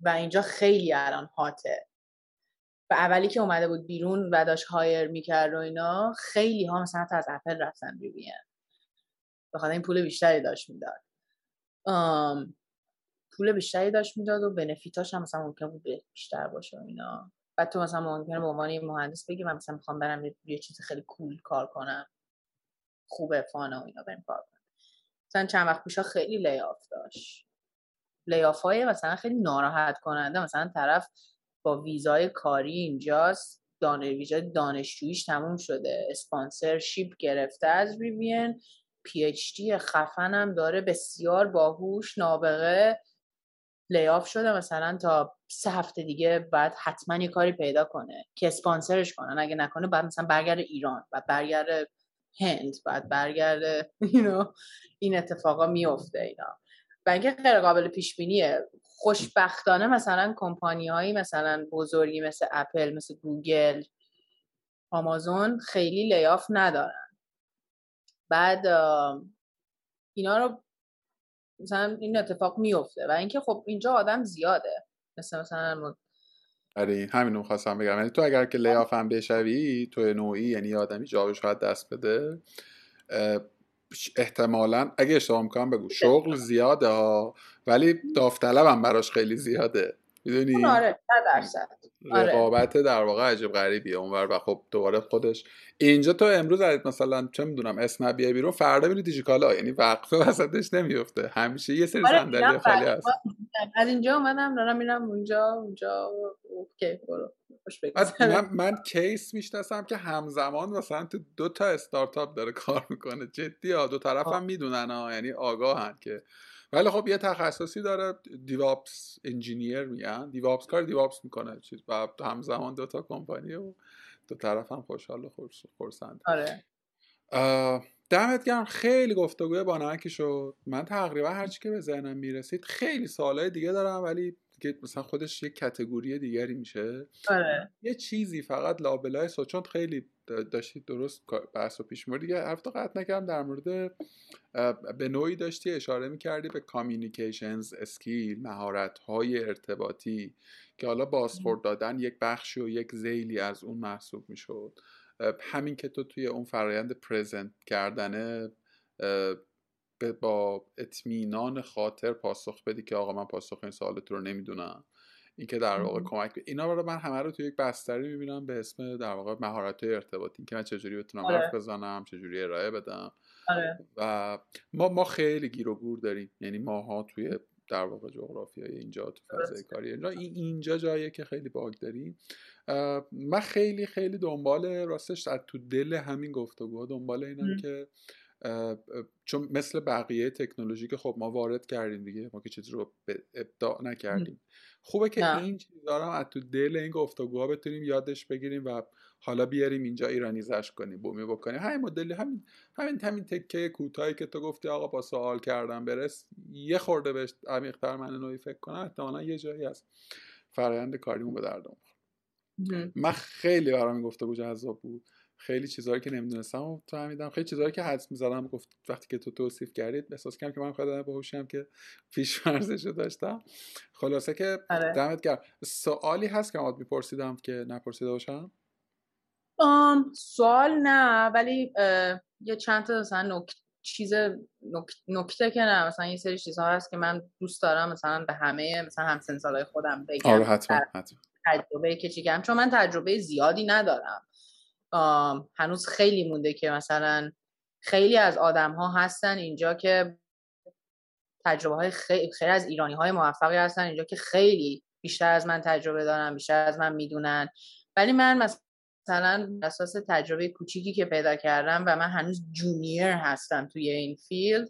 و اینجا خیلی الان hot ه و اولی که اومده بود بیرون و داشت hire می‌کرد و اینا خیلی ها مثلا از اپل رفتن Rivian بخاطر این پول بیشتری داشت می‌داد. پول بیشتری داشت می‌داد و بنفیتاش هم مثلا ممکن بود بیشتر باشه اینا. بعد تو مثلا ممکنه به عنوان مهندس بگی من مثلا می‌خوام برم یه چیز خیلی کول کار کنم. خوبه فانه و اینا بریم کار کنم مثلا چند وقت پیشا خیلی لیاف داشت. لیاف های مثلا خیلی ناراحت کننده مثلا طرف با ویزای کاری اینجاست دانش ویزای دانشجوییش تموم شده. اسپانسرشیپ گرفته از ریوین PhD خفنم داره بسیار باهوش نابغه. layoff شده مثلا تا سه هفته دیگه بعد حتما یه کاری پیدا کنه که اسپانسرش کنن. اگه نکنه بعد مثلا برگرده ایران و برگرده هند بعد برگرده این اتفاقا میفته اینا. و اینکه غیر قابل پیش بینیه خوشبختانه مثلا کمپانی هایی مثلا بزرگی مثل اپل مثل گوگل آمازون خیلی لیاف ندارن. بعد اینا رو مثلا این اتفاق میفته و اینکه خب اینجا آدم زیاده. مثل مثلا آره همین رو خواستم بگم. یعنی تو اگر که لیاف هم بشوی تو نوعی یعنی آدمی جا شاید دست بده احتمالا اگه اشتباه می‌کنم بگو شغل زیاده ها ولی داوطلب هم براش خیلی زیاده. می‌دونی؟ آره درصد. آره. رقابت در واقع عجب غریبیه اونور و خب دوباره خودش. اینجا تو امروز مثلا چه می‌دونم اسنبیه بیرون فردا میری دیجیکالا یعنی وقفه وسطش نمیفته همیشه یه سری آره خالی هست. از اینجا اومدم دارم میرم اونجا اونجا اوکی برو. من, من کیس می‌شناسم که همزمان مثلا تو دو تا استارتاپ داره کار می‌کنه. جدی ها دو طرف هم می‌دونن ها یعنی آگاهن که ولی خب یه تخصصی داره دیواپس انجینیر میگن. دیواپس کار دیواپس می‌کنه چیز. و همزمان دو تا کمپانی و دو طرف هم خوشحال و خورسند آره. دمت گرم. خیلی گفتگوی با نمکی شد. من تقریبا هرچی که به ذهنم می‌رسید خیلی سوالای دیگه دارم ولی که مثلا خودش یه کتگوری دیگری میشه. آره. یه چیزی فقط لابلای سو چون خیلی داشتید درست بحث و پیش مورد دیگه حرف قطع نکردم در مورد به نوعی داشتی اشاره می‌کردی به communications skill مهارت های ارتباطی که حالا بازخورد دادن یک بخشی و یک ذیلی از اون محسوب می‌شد. همین که تو توی اون فرایند present کردنه با اطمینان خاطر پاسخ بدی که آقا من پاسخ این سوالت رو نمی‌دونم. این که در واقع کمک. اینا رو من همه رو توی یک بستری می‌بینم به اسم در واقع مهارت ارتباطی که من چجوری بتونم آره. حرف بزنم چجوری ارائه بدم آره. و ما ما خیلی گیر و گور داریم یعنی ماها توی در واقع جغرافیای اینجا تو فضای کاری اینجا اینجا جاییه که خیلی باگ داریم من خیلی خیلی دنبال راستش از تو دل همین گفتگوها دنبال اینم که چون مثل بقیه تکنولوژی که خب ما وارد کردیم دیگه ما که چیزی رو ابداع نکردیم. خوبه که نه. این چیزا رو از تو دل این گفتگوها بتونیم یادش بگیریم و حالا بیاریم اینجا ایرانیزش کنیم بومی بکنیم. همین مدلی همین همین همین تکه کوتاهی که تو گفتی آقا با سوال کردم برس یه خورده بهش عمیق‌تر من نوعی فکر کنم احتمالاً یه جایی از فرایند کاریمون به دردم من خیلی برام گفتگو جذاب بود. خیلی چیزهایی که نمی‌دونستم و فهمیدم. خیلی چیزهایی که حدس می‌زدم گفت وقتی که تو توصیف کردید احساس کردم که من خودم باهوشم که پیش ورزش داشتم. خلاصه که آره. دمت گرم. سوالی هست که آمد میپرسیدم که نپرسیده باشم؟ سوال نه ولی یه چند تا مثلا نک... چیز نکته که نه مثلا یه سری چیزها هست که من دوست دارم مثلا به همه مثلا همسن سالای خودم بگم. آره حتما حتما. تجربه که چون من تجربه زیادی ندارم. هنوز خیلی مونده که مثلا خیلی از آدم ها هستن اینجا که تجربه های خیلی, خیلی از ایرانی های موفقی هستن اینجا که خیلی بیشتر از من تجربه دارن بیشتر از من می‌دونن. ولی من مثلا اساس تجربه کوچیکی که پیدا کردم و من هنوز جونیر هستم توی این فیلد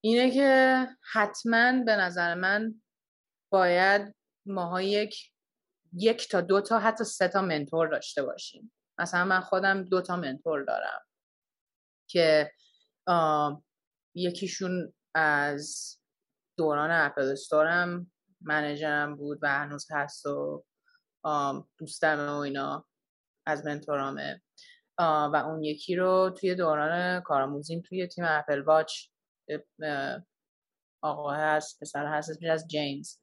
اینه که حتما به نظر من باید ماها یک یک تا دو تا حتی سه تا منتور داشته باشیم. مثلا من خودم دو تا منتور دارم که یکیشون از دوران اپل استورم منجرم بود و هنوز هست و دوستم و اینا از منتورامه. و اون یکی رو توی دوران کارآموزیم توی تیم اپل واچ آقا هست پسر هست از جیمز.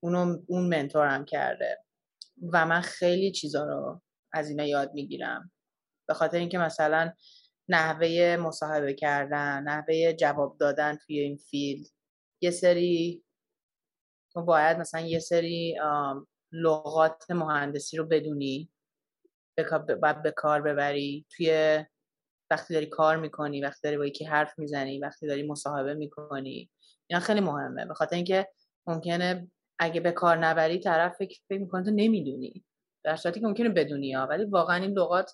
اونو اون منتورم کرده و من خیلی چیزا رو از اینا یاد می‌گیرم. به خاطر اینکه مثلا نحوه مصاحبه کردن نحوه جواب دادن توی این فیلد یه سری تو باید مثلا یه سری لغات مهندسی رو بدونی باید به کار ببری. توی وقتی داری کار می‌کنی وقتی داری با یکی حرف می‌زنی وقتی داری مصاحبه می‌کنی اینا خیلی مهمه. به خاطر اینکه ممکنه اگه به کار نبری طرف فکر فکر می‌کنه تو نمی‌دونی. در صورتی که ممکنه بدونی ها ولی واقعا این لغات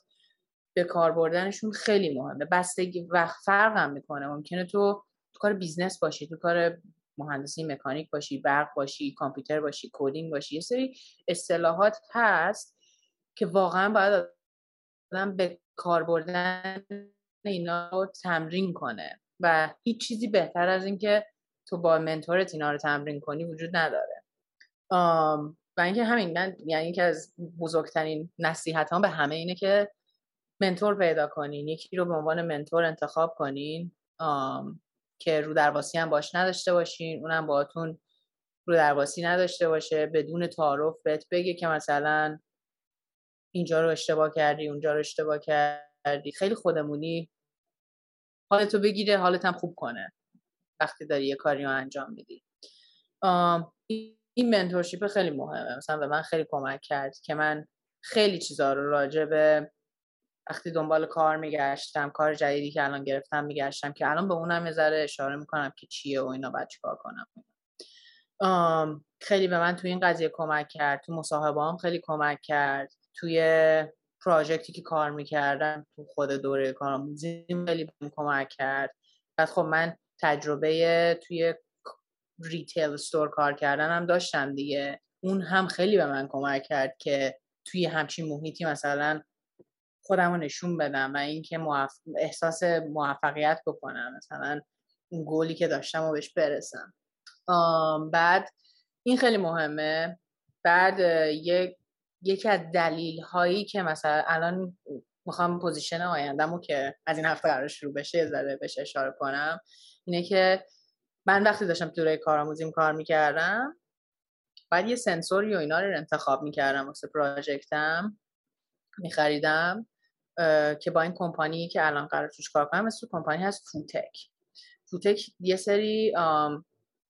به کار بردنشون خیلی مهمه. بستگی وقت فرق هم می‌کنه. ممکنه تو تو کار business باشی تو کار مهندسی مکانیک باشی برق باشی کامپیوتر باشی coding باشی یه سری اصطلاحات هست که واقعا باید آدم به کار بردن اینا رو تمرین کنه. و هیچ چیزی بهتر از اینکه تو با منتورت اینا رو تمرین کنی وجود نداره. و اینکه همین من یعنی که از بزرگترین نصیحت به همه اینه که منتور پیدا کنین یکی رو به عنوان منتور انتخاب کنین که رو درواسی هم باش نداشته باشین اونم باهاتون رو درواسی نداشته باشه بدون تعارف بهت بگه که مثلا اینجا رو اشتباه کردی اونجا رو اشتباه کردی. خیلی خودمونی حالتو بگیره حالت هم خوب کنه. وقتی داری یه کاری رو انجام میدی. این منتورشیپ خیلی مهمه. مثلا به من خیلی کمک کرد که من خیلی چیزا رو راجع به وقتی دنبال کار میگشتم کار جدیدی که الان گرفتم میگشتم که الان به اونم یه اشاره می‌کنم که چیه و اینا باید چیکار کنم. خیلی به من توی این قضیه کمک کرد تو مصاحبه هم خیلی کمک کرد توی پراجکتی که کار می‌کردم تو خود دوره کارآموزیم خیلی بهم کمک کرد. بعد خب من تجربه توی ریتیل استور کار کردن هم داشتم دیگه. اون هم خیلی به من کمک کرد که توی همچین محیطی مثلا خودم رو نشون بدم و اینکه احساس موفقیت بکنم مثلا اون گولی که داشتم و بهش برسم. بعد این خیلی مهمه. بعد یک یکی از دلیل هایی که مثلا الان می‌خوام position آیندهمو که از این هفته قرار شروع بشه یه ذره بهش اشاره کنم اینه که من وقتی داشتم دوره کارآموزیم کار می‌کردم بعد یه سنسوری و اینا رو انتخاب می‌کردم واسه project م میخریدم که با این کمپانی که الان قرار توش کار کنم مثل کمپانی هست Futek. Futek یه سری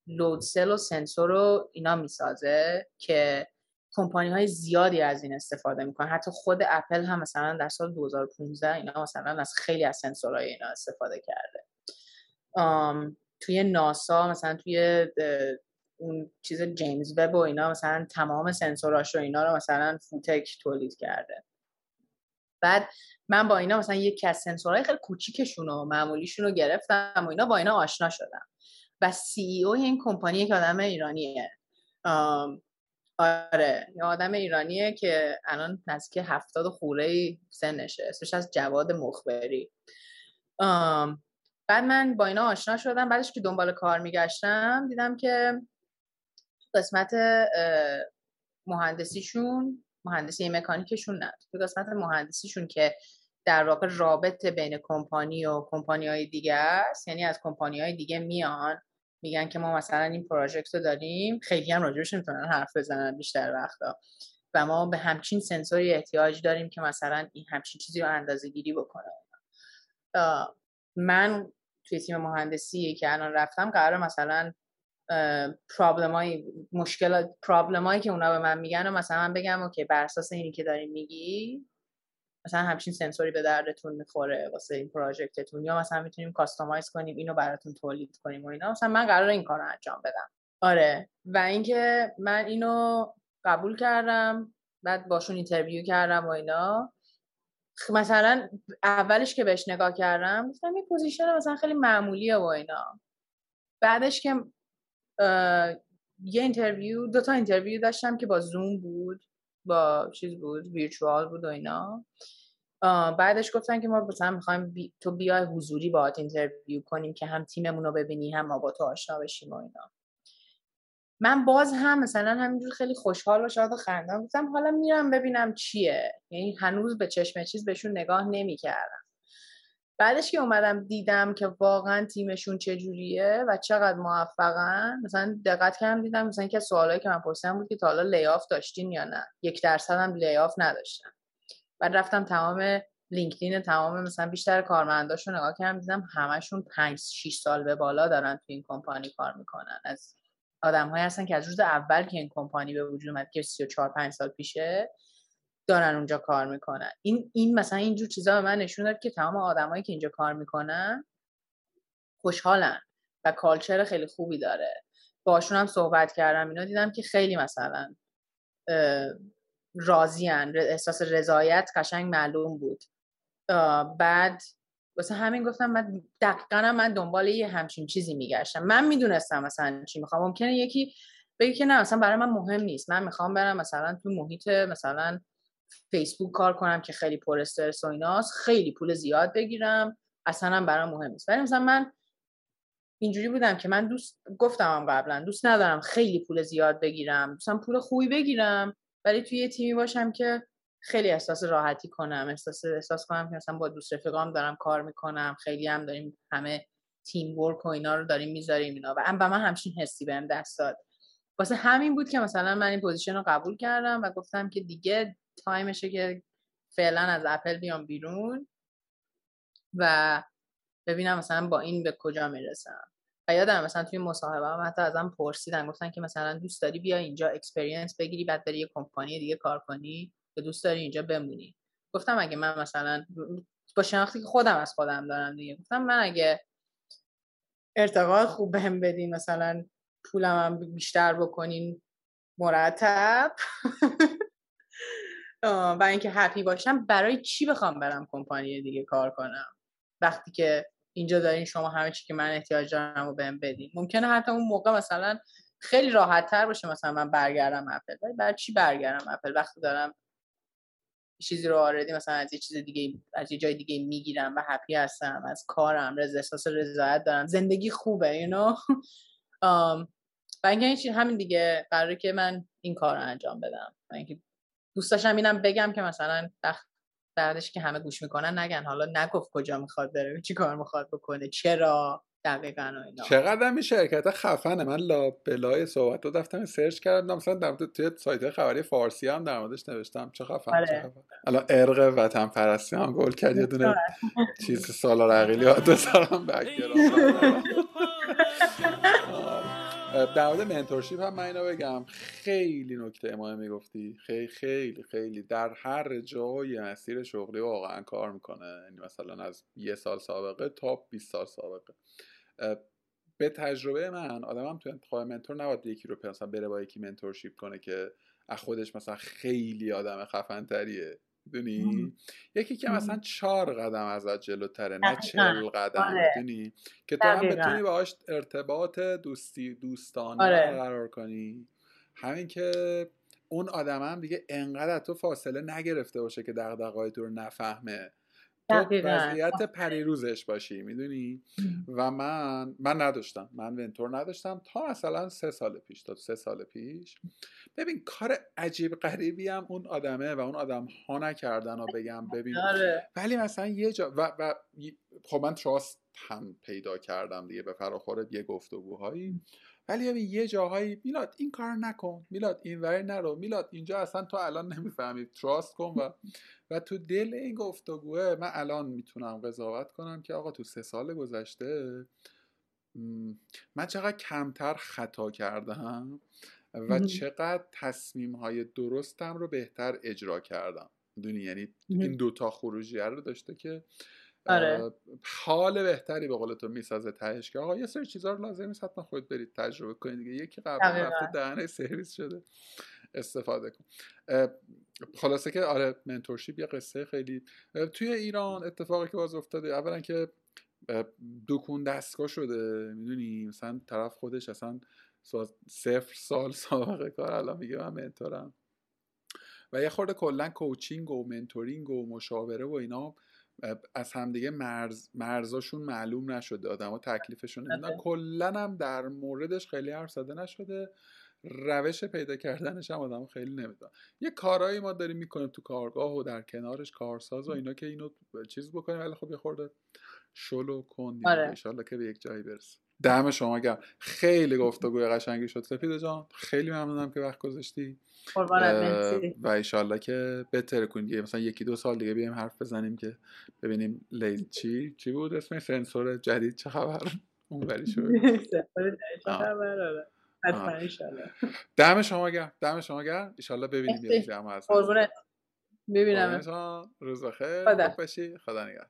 لود سل و سنسور رو اینا می‌سازه که کمپانی های زیادی از این استفاده می‌کنن. حتی خود اپل هم مثلا در سال 2015 اینا مثلا از خیلی از سنسورهای اینا استفاده کرده. توی ناسا مثلا توی اون چیز جیمز وب و اینا مثلا تمام سنسوراش و اینا رو مثلا فوتک تولید کرده. بعد من با اینا مثلا یک از سنسورهای خیلی کوچیکشون و معمولیشون رو گرفتم و اینا با اینا آشنا شدم. و سی ای او این کمپانی که آدم ایرانیه. آره یه آدم ایرانیه که الان نزدیک هفتاد خوره سنشه اسمش از جواد مخبری. بعد من با اینا آشنا شدم بعدش که دنبال کار میگشتم دیدم که قسمت مهندسیشون مهندسی مکانیکشون نه. تو قسمت مهندسیشون که در واقع رابط بین کمپانی و کمپانی های دیگه است یعنی از کمپانی های دیگه میان میگن که ما مثلا این project رو داریم خیلی هم راجبش نمی‌تونن حرف بزنن بیشتر وقتا. و ما به همچین سنسوری احتیاج داریم که مثلا این همچین چیزی رو اندازه گیری بکنه من توی تیم مهندسی که الان رفتم قرار مثلا problem های مشکلات problem که اونا به من میگن و مثلا من بگم okay بر اساس اینی که داری میگی مثلا همچین سنسوری به دردتون می‌خوره واسه این project تون یا مثلا می‌تونیم customize کنیم اینو براتون تولید کنیم و اینا. مثلا من قرار این کار رو انجام بدم. آره. و اینکه من اینو قبول کردم بعد باشون interview کردم و اینا. مثلا اولش که بهش نگاه کردم گفتم این position مثلا خیلی معمولیه و اینا. بعدش که یه interview دو تا interview داشتم که با زوم بود با چیز بود virtual بود و اینا. بعدش گفتن که ما مثلا می‌خوایم تو بیای حضوری باهات interview کنیم که هم تیممون رو ببینی هم ما با تو آشنا بشیم و اینا. من باز هم مثلا همینجور خیلی خوشحال و شاد و خندم گفتم حالا میرم ببینم چیه. یعنی هنوز به چشم چیز بهشون نگاه نمی‌کردم. بعدش که اومدم دیدم که واقعا تیمشون چجوریه و چقدر موفقن مثلا دقت کردم دیدم مثلا که سوالایی که من پرسیدم بود که تا حالا لیاف داشتین یا نه؟ یک درصد هم لیاف نداشتن بعد رفتم تمام لینکدین تمام مثلا بیشتر کارمنداشو نگاه کردم دیدم همشون 5 6 سال به بالا دارن تو این کمپانی کار می‌کنن. از آدم های هستن که از روز اول که این کمپانی به وجود اومد که 34 5 سال پیشه دارن اونجا کار می‌کنن. این این مثلا اینجور چیزا به من نشون داد که تمام آدمایی که اینجا کار می‌کنن خوشحالن و کالچر خیلی خوبی داره. باشون هم صحبت کردم اینا دیدم که خیلی مثلا راضیان احساس رضایت قشنگ معلوم بود. بعد واسه همین گفتم من دقیقا من دنبال یه همچین چیزی میگشتم. من می‌دونستم مثلا چی می‌خوام. ممکنه یکی بگه که نه مثلا برای من مهم نیست. من می‌خوام برم مثلا تو محیط مثلا فیسبوک کار کنم که خیلی پر استرس و ایناست. خیلی پول زیاد بگیرم. اصلا هم برام مهم نیست. ولی مثلا من اینجوری بودم که من دوست گفتم قبلا دوست ندارم خیلی پول زیاد بگیرم. دوستم پول خوبی بگیرم ولی توی یه تیمی باشم که خیلی احساس راحتی کنم احساس احساس کنم که مثلا با دوست رفیقام دارم کار می‌کنم خیلی هم داریم همه teamwork و اینا رو داریم می‌ذاریم اینا. و من همچین حسی بهم دست داد. واسه همین بود که مثلا من این position رو قبول کردم و گفتم که دیگه time شه که فعلا از اپل بیام بیرون و ببینم مثلا با این به کجا می‌رسم. و یادم مثلا توی مصاحبه هم حتی ازم پرسیدن گفتن که مثلا دوست داری بیا اینجا experience بگیری بعد بری یه کمپانی دیگه کار کنی. یا دوست داری اینجا بمونی. گفتم اگه من مثلا با شناختی که خودم از خودم دارم دیگه. گفتم من اگه ارتقا خوب بهم بدین مثلا پولم هم بیشتر بکنین مرتب. و اینکه هپی باشم برای چی بخوام برم کمپانی دیگه کار کنم؟ وقتی که اینجا دارین شما همه چی که من احتیاج دارم رو بهم بدین. ممکنه حتی اون موقع مثلا خیلی راحت تر باشه مثلا من برگردم اپل ولی برای چی برگردم اپل وقتی دارم چیزی رو آردی مثلا از یه چیز دیگه از یه جای دیگه می‌گیرم و هپی هستم از کارم رضا احساس رضایت دارم. زندگی خوبه you know و اینکه همین دیگه قراره که من این کار رو انجام بدم. اینکه دوست داشتم اینم بگم که مثلا بعدش که همه گوش می‌کنن نگن. حالا نگفت کجا می‌خواد بره چی کار می‌خواد بکنه چرا؟ دقیقا و اینا. چقدر این شرکت خفنه من لا بلای صحبت رو دفتم سرچ کردم. مثلا در مورد توی سایت خبری فارسی هم در موردش نوشتم. چه خفن آره. الان ارق وطن پرستی هم گل کرد. یه دونه چیز سالار عقیلی ها بذارم در مورد منتورشیپ هم من اینو بگم. خیلی نکته مهمی گفتی. خیلی خیلی خیلی. در هر جای مسیر شغلی واقعا کار می‌کنه. یعنی مثلا از یه سال سابقه تا 20 سال سابقه. به تجربه من آدمم تو انتخاب منتور نباید یکی رو مثلا بره با یکی منتورشیپ کنه که از خودش مثلا خیلی آدم خفن تریه می‌دونی؟ یکی که مثلا چهار قدم ازت جلوتره نه چل قدم آره. می‌دونی؟ که تو هم بتونی باهاش ارتباط دوستی دوستانه آره. قرار کنی. همین که اون آدم هم دیگه انقدر تو فاصله نگرفته باشه که دقدقای تو رو نفهمه. تو وضعیت پریروزش باشی می‌دونی؟ و من من نداشتم. من ونتور نداشتم تا مثلا سه سال پیش تا سه سال پیش. ببین کار عجیب غریبی هم اون آدمه و اون آدم ها نکردن و بگم ببین. آره. ولی مثلا یه جا و, و خب من تراست هم پیدا کردم دیگه به فراخور یه گفتگوهایی ولی یه جاهایی میلاد این کار نکن میلاد این وری نرو میلاد اینجا اصلا تو الان نمی‌فهمی. تراست کن و و تو دل این گفتگوه من الان می‌تونم قضاوت کنم که آقا تو سه سال گذشته من چقدر کمتر خطا کردم و چقدر تصمیم های درستم رو بهتر اجرا کردم. دونی یعنی این دوتا خروجیه رو داشته که آره. حال بهتری به قول تو می‌سازه تهش که آقا یه سری چیزا رو لازم نیست حتما خود برید تجربه کنید دیگه. یکی قبل رفته دهنه سرویس شده. استفاده کن. خلاصه که آره منتورشیپ یه قصه خیلی توی ایران اتفاقی که باز افتاده اولا که دکون دستگاه شده می‌دونی؟ مثلا طرف خودش اصلا صفر سال سابقه کار الان میگه من منتورم. و یه خورده کلا کوچینگ و منتورینگ و مشاوره و اینا از همدیگه مرز مرزاشون معلوم نشده. آدما تکلیفشون نمی‌دونن. آره. کلا هم در موردش خیلی حرف زده نشده. روش پیدا کردنش هم آدم خیلی نمی‌دونن. یه کارهایی ما داریم می‌کنیم تو کارگاه و در کنارش کارساز و اینا که اینو چیز بکنیم. ولی خب یه خورده شلو کن آره. که به یک جایی برسه دم شما گرم. خیلی گفتگوی قشنگی شد. سپید جان خیلی ممنونم که وقت گذاشتی. و ایشالله که بهتر کنید مثلا یکی دو سال دیگه بیایم حرف بزنیم که ببینیم لی چی چی بود؟ اسم سنسور جدید چه خبر؟ اون بری شد دم شما گرم. دم شما گرم. ایشالله ببینیم یه جمع هست ببینم روز بخیر. خدا نگهدار.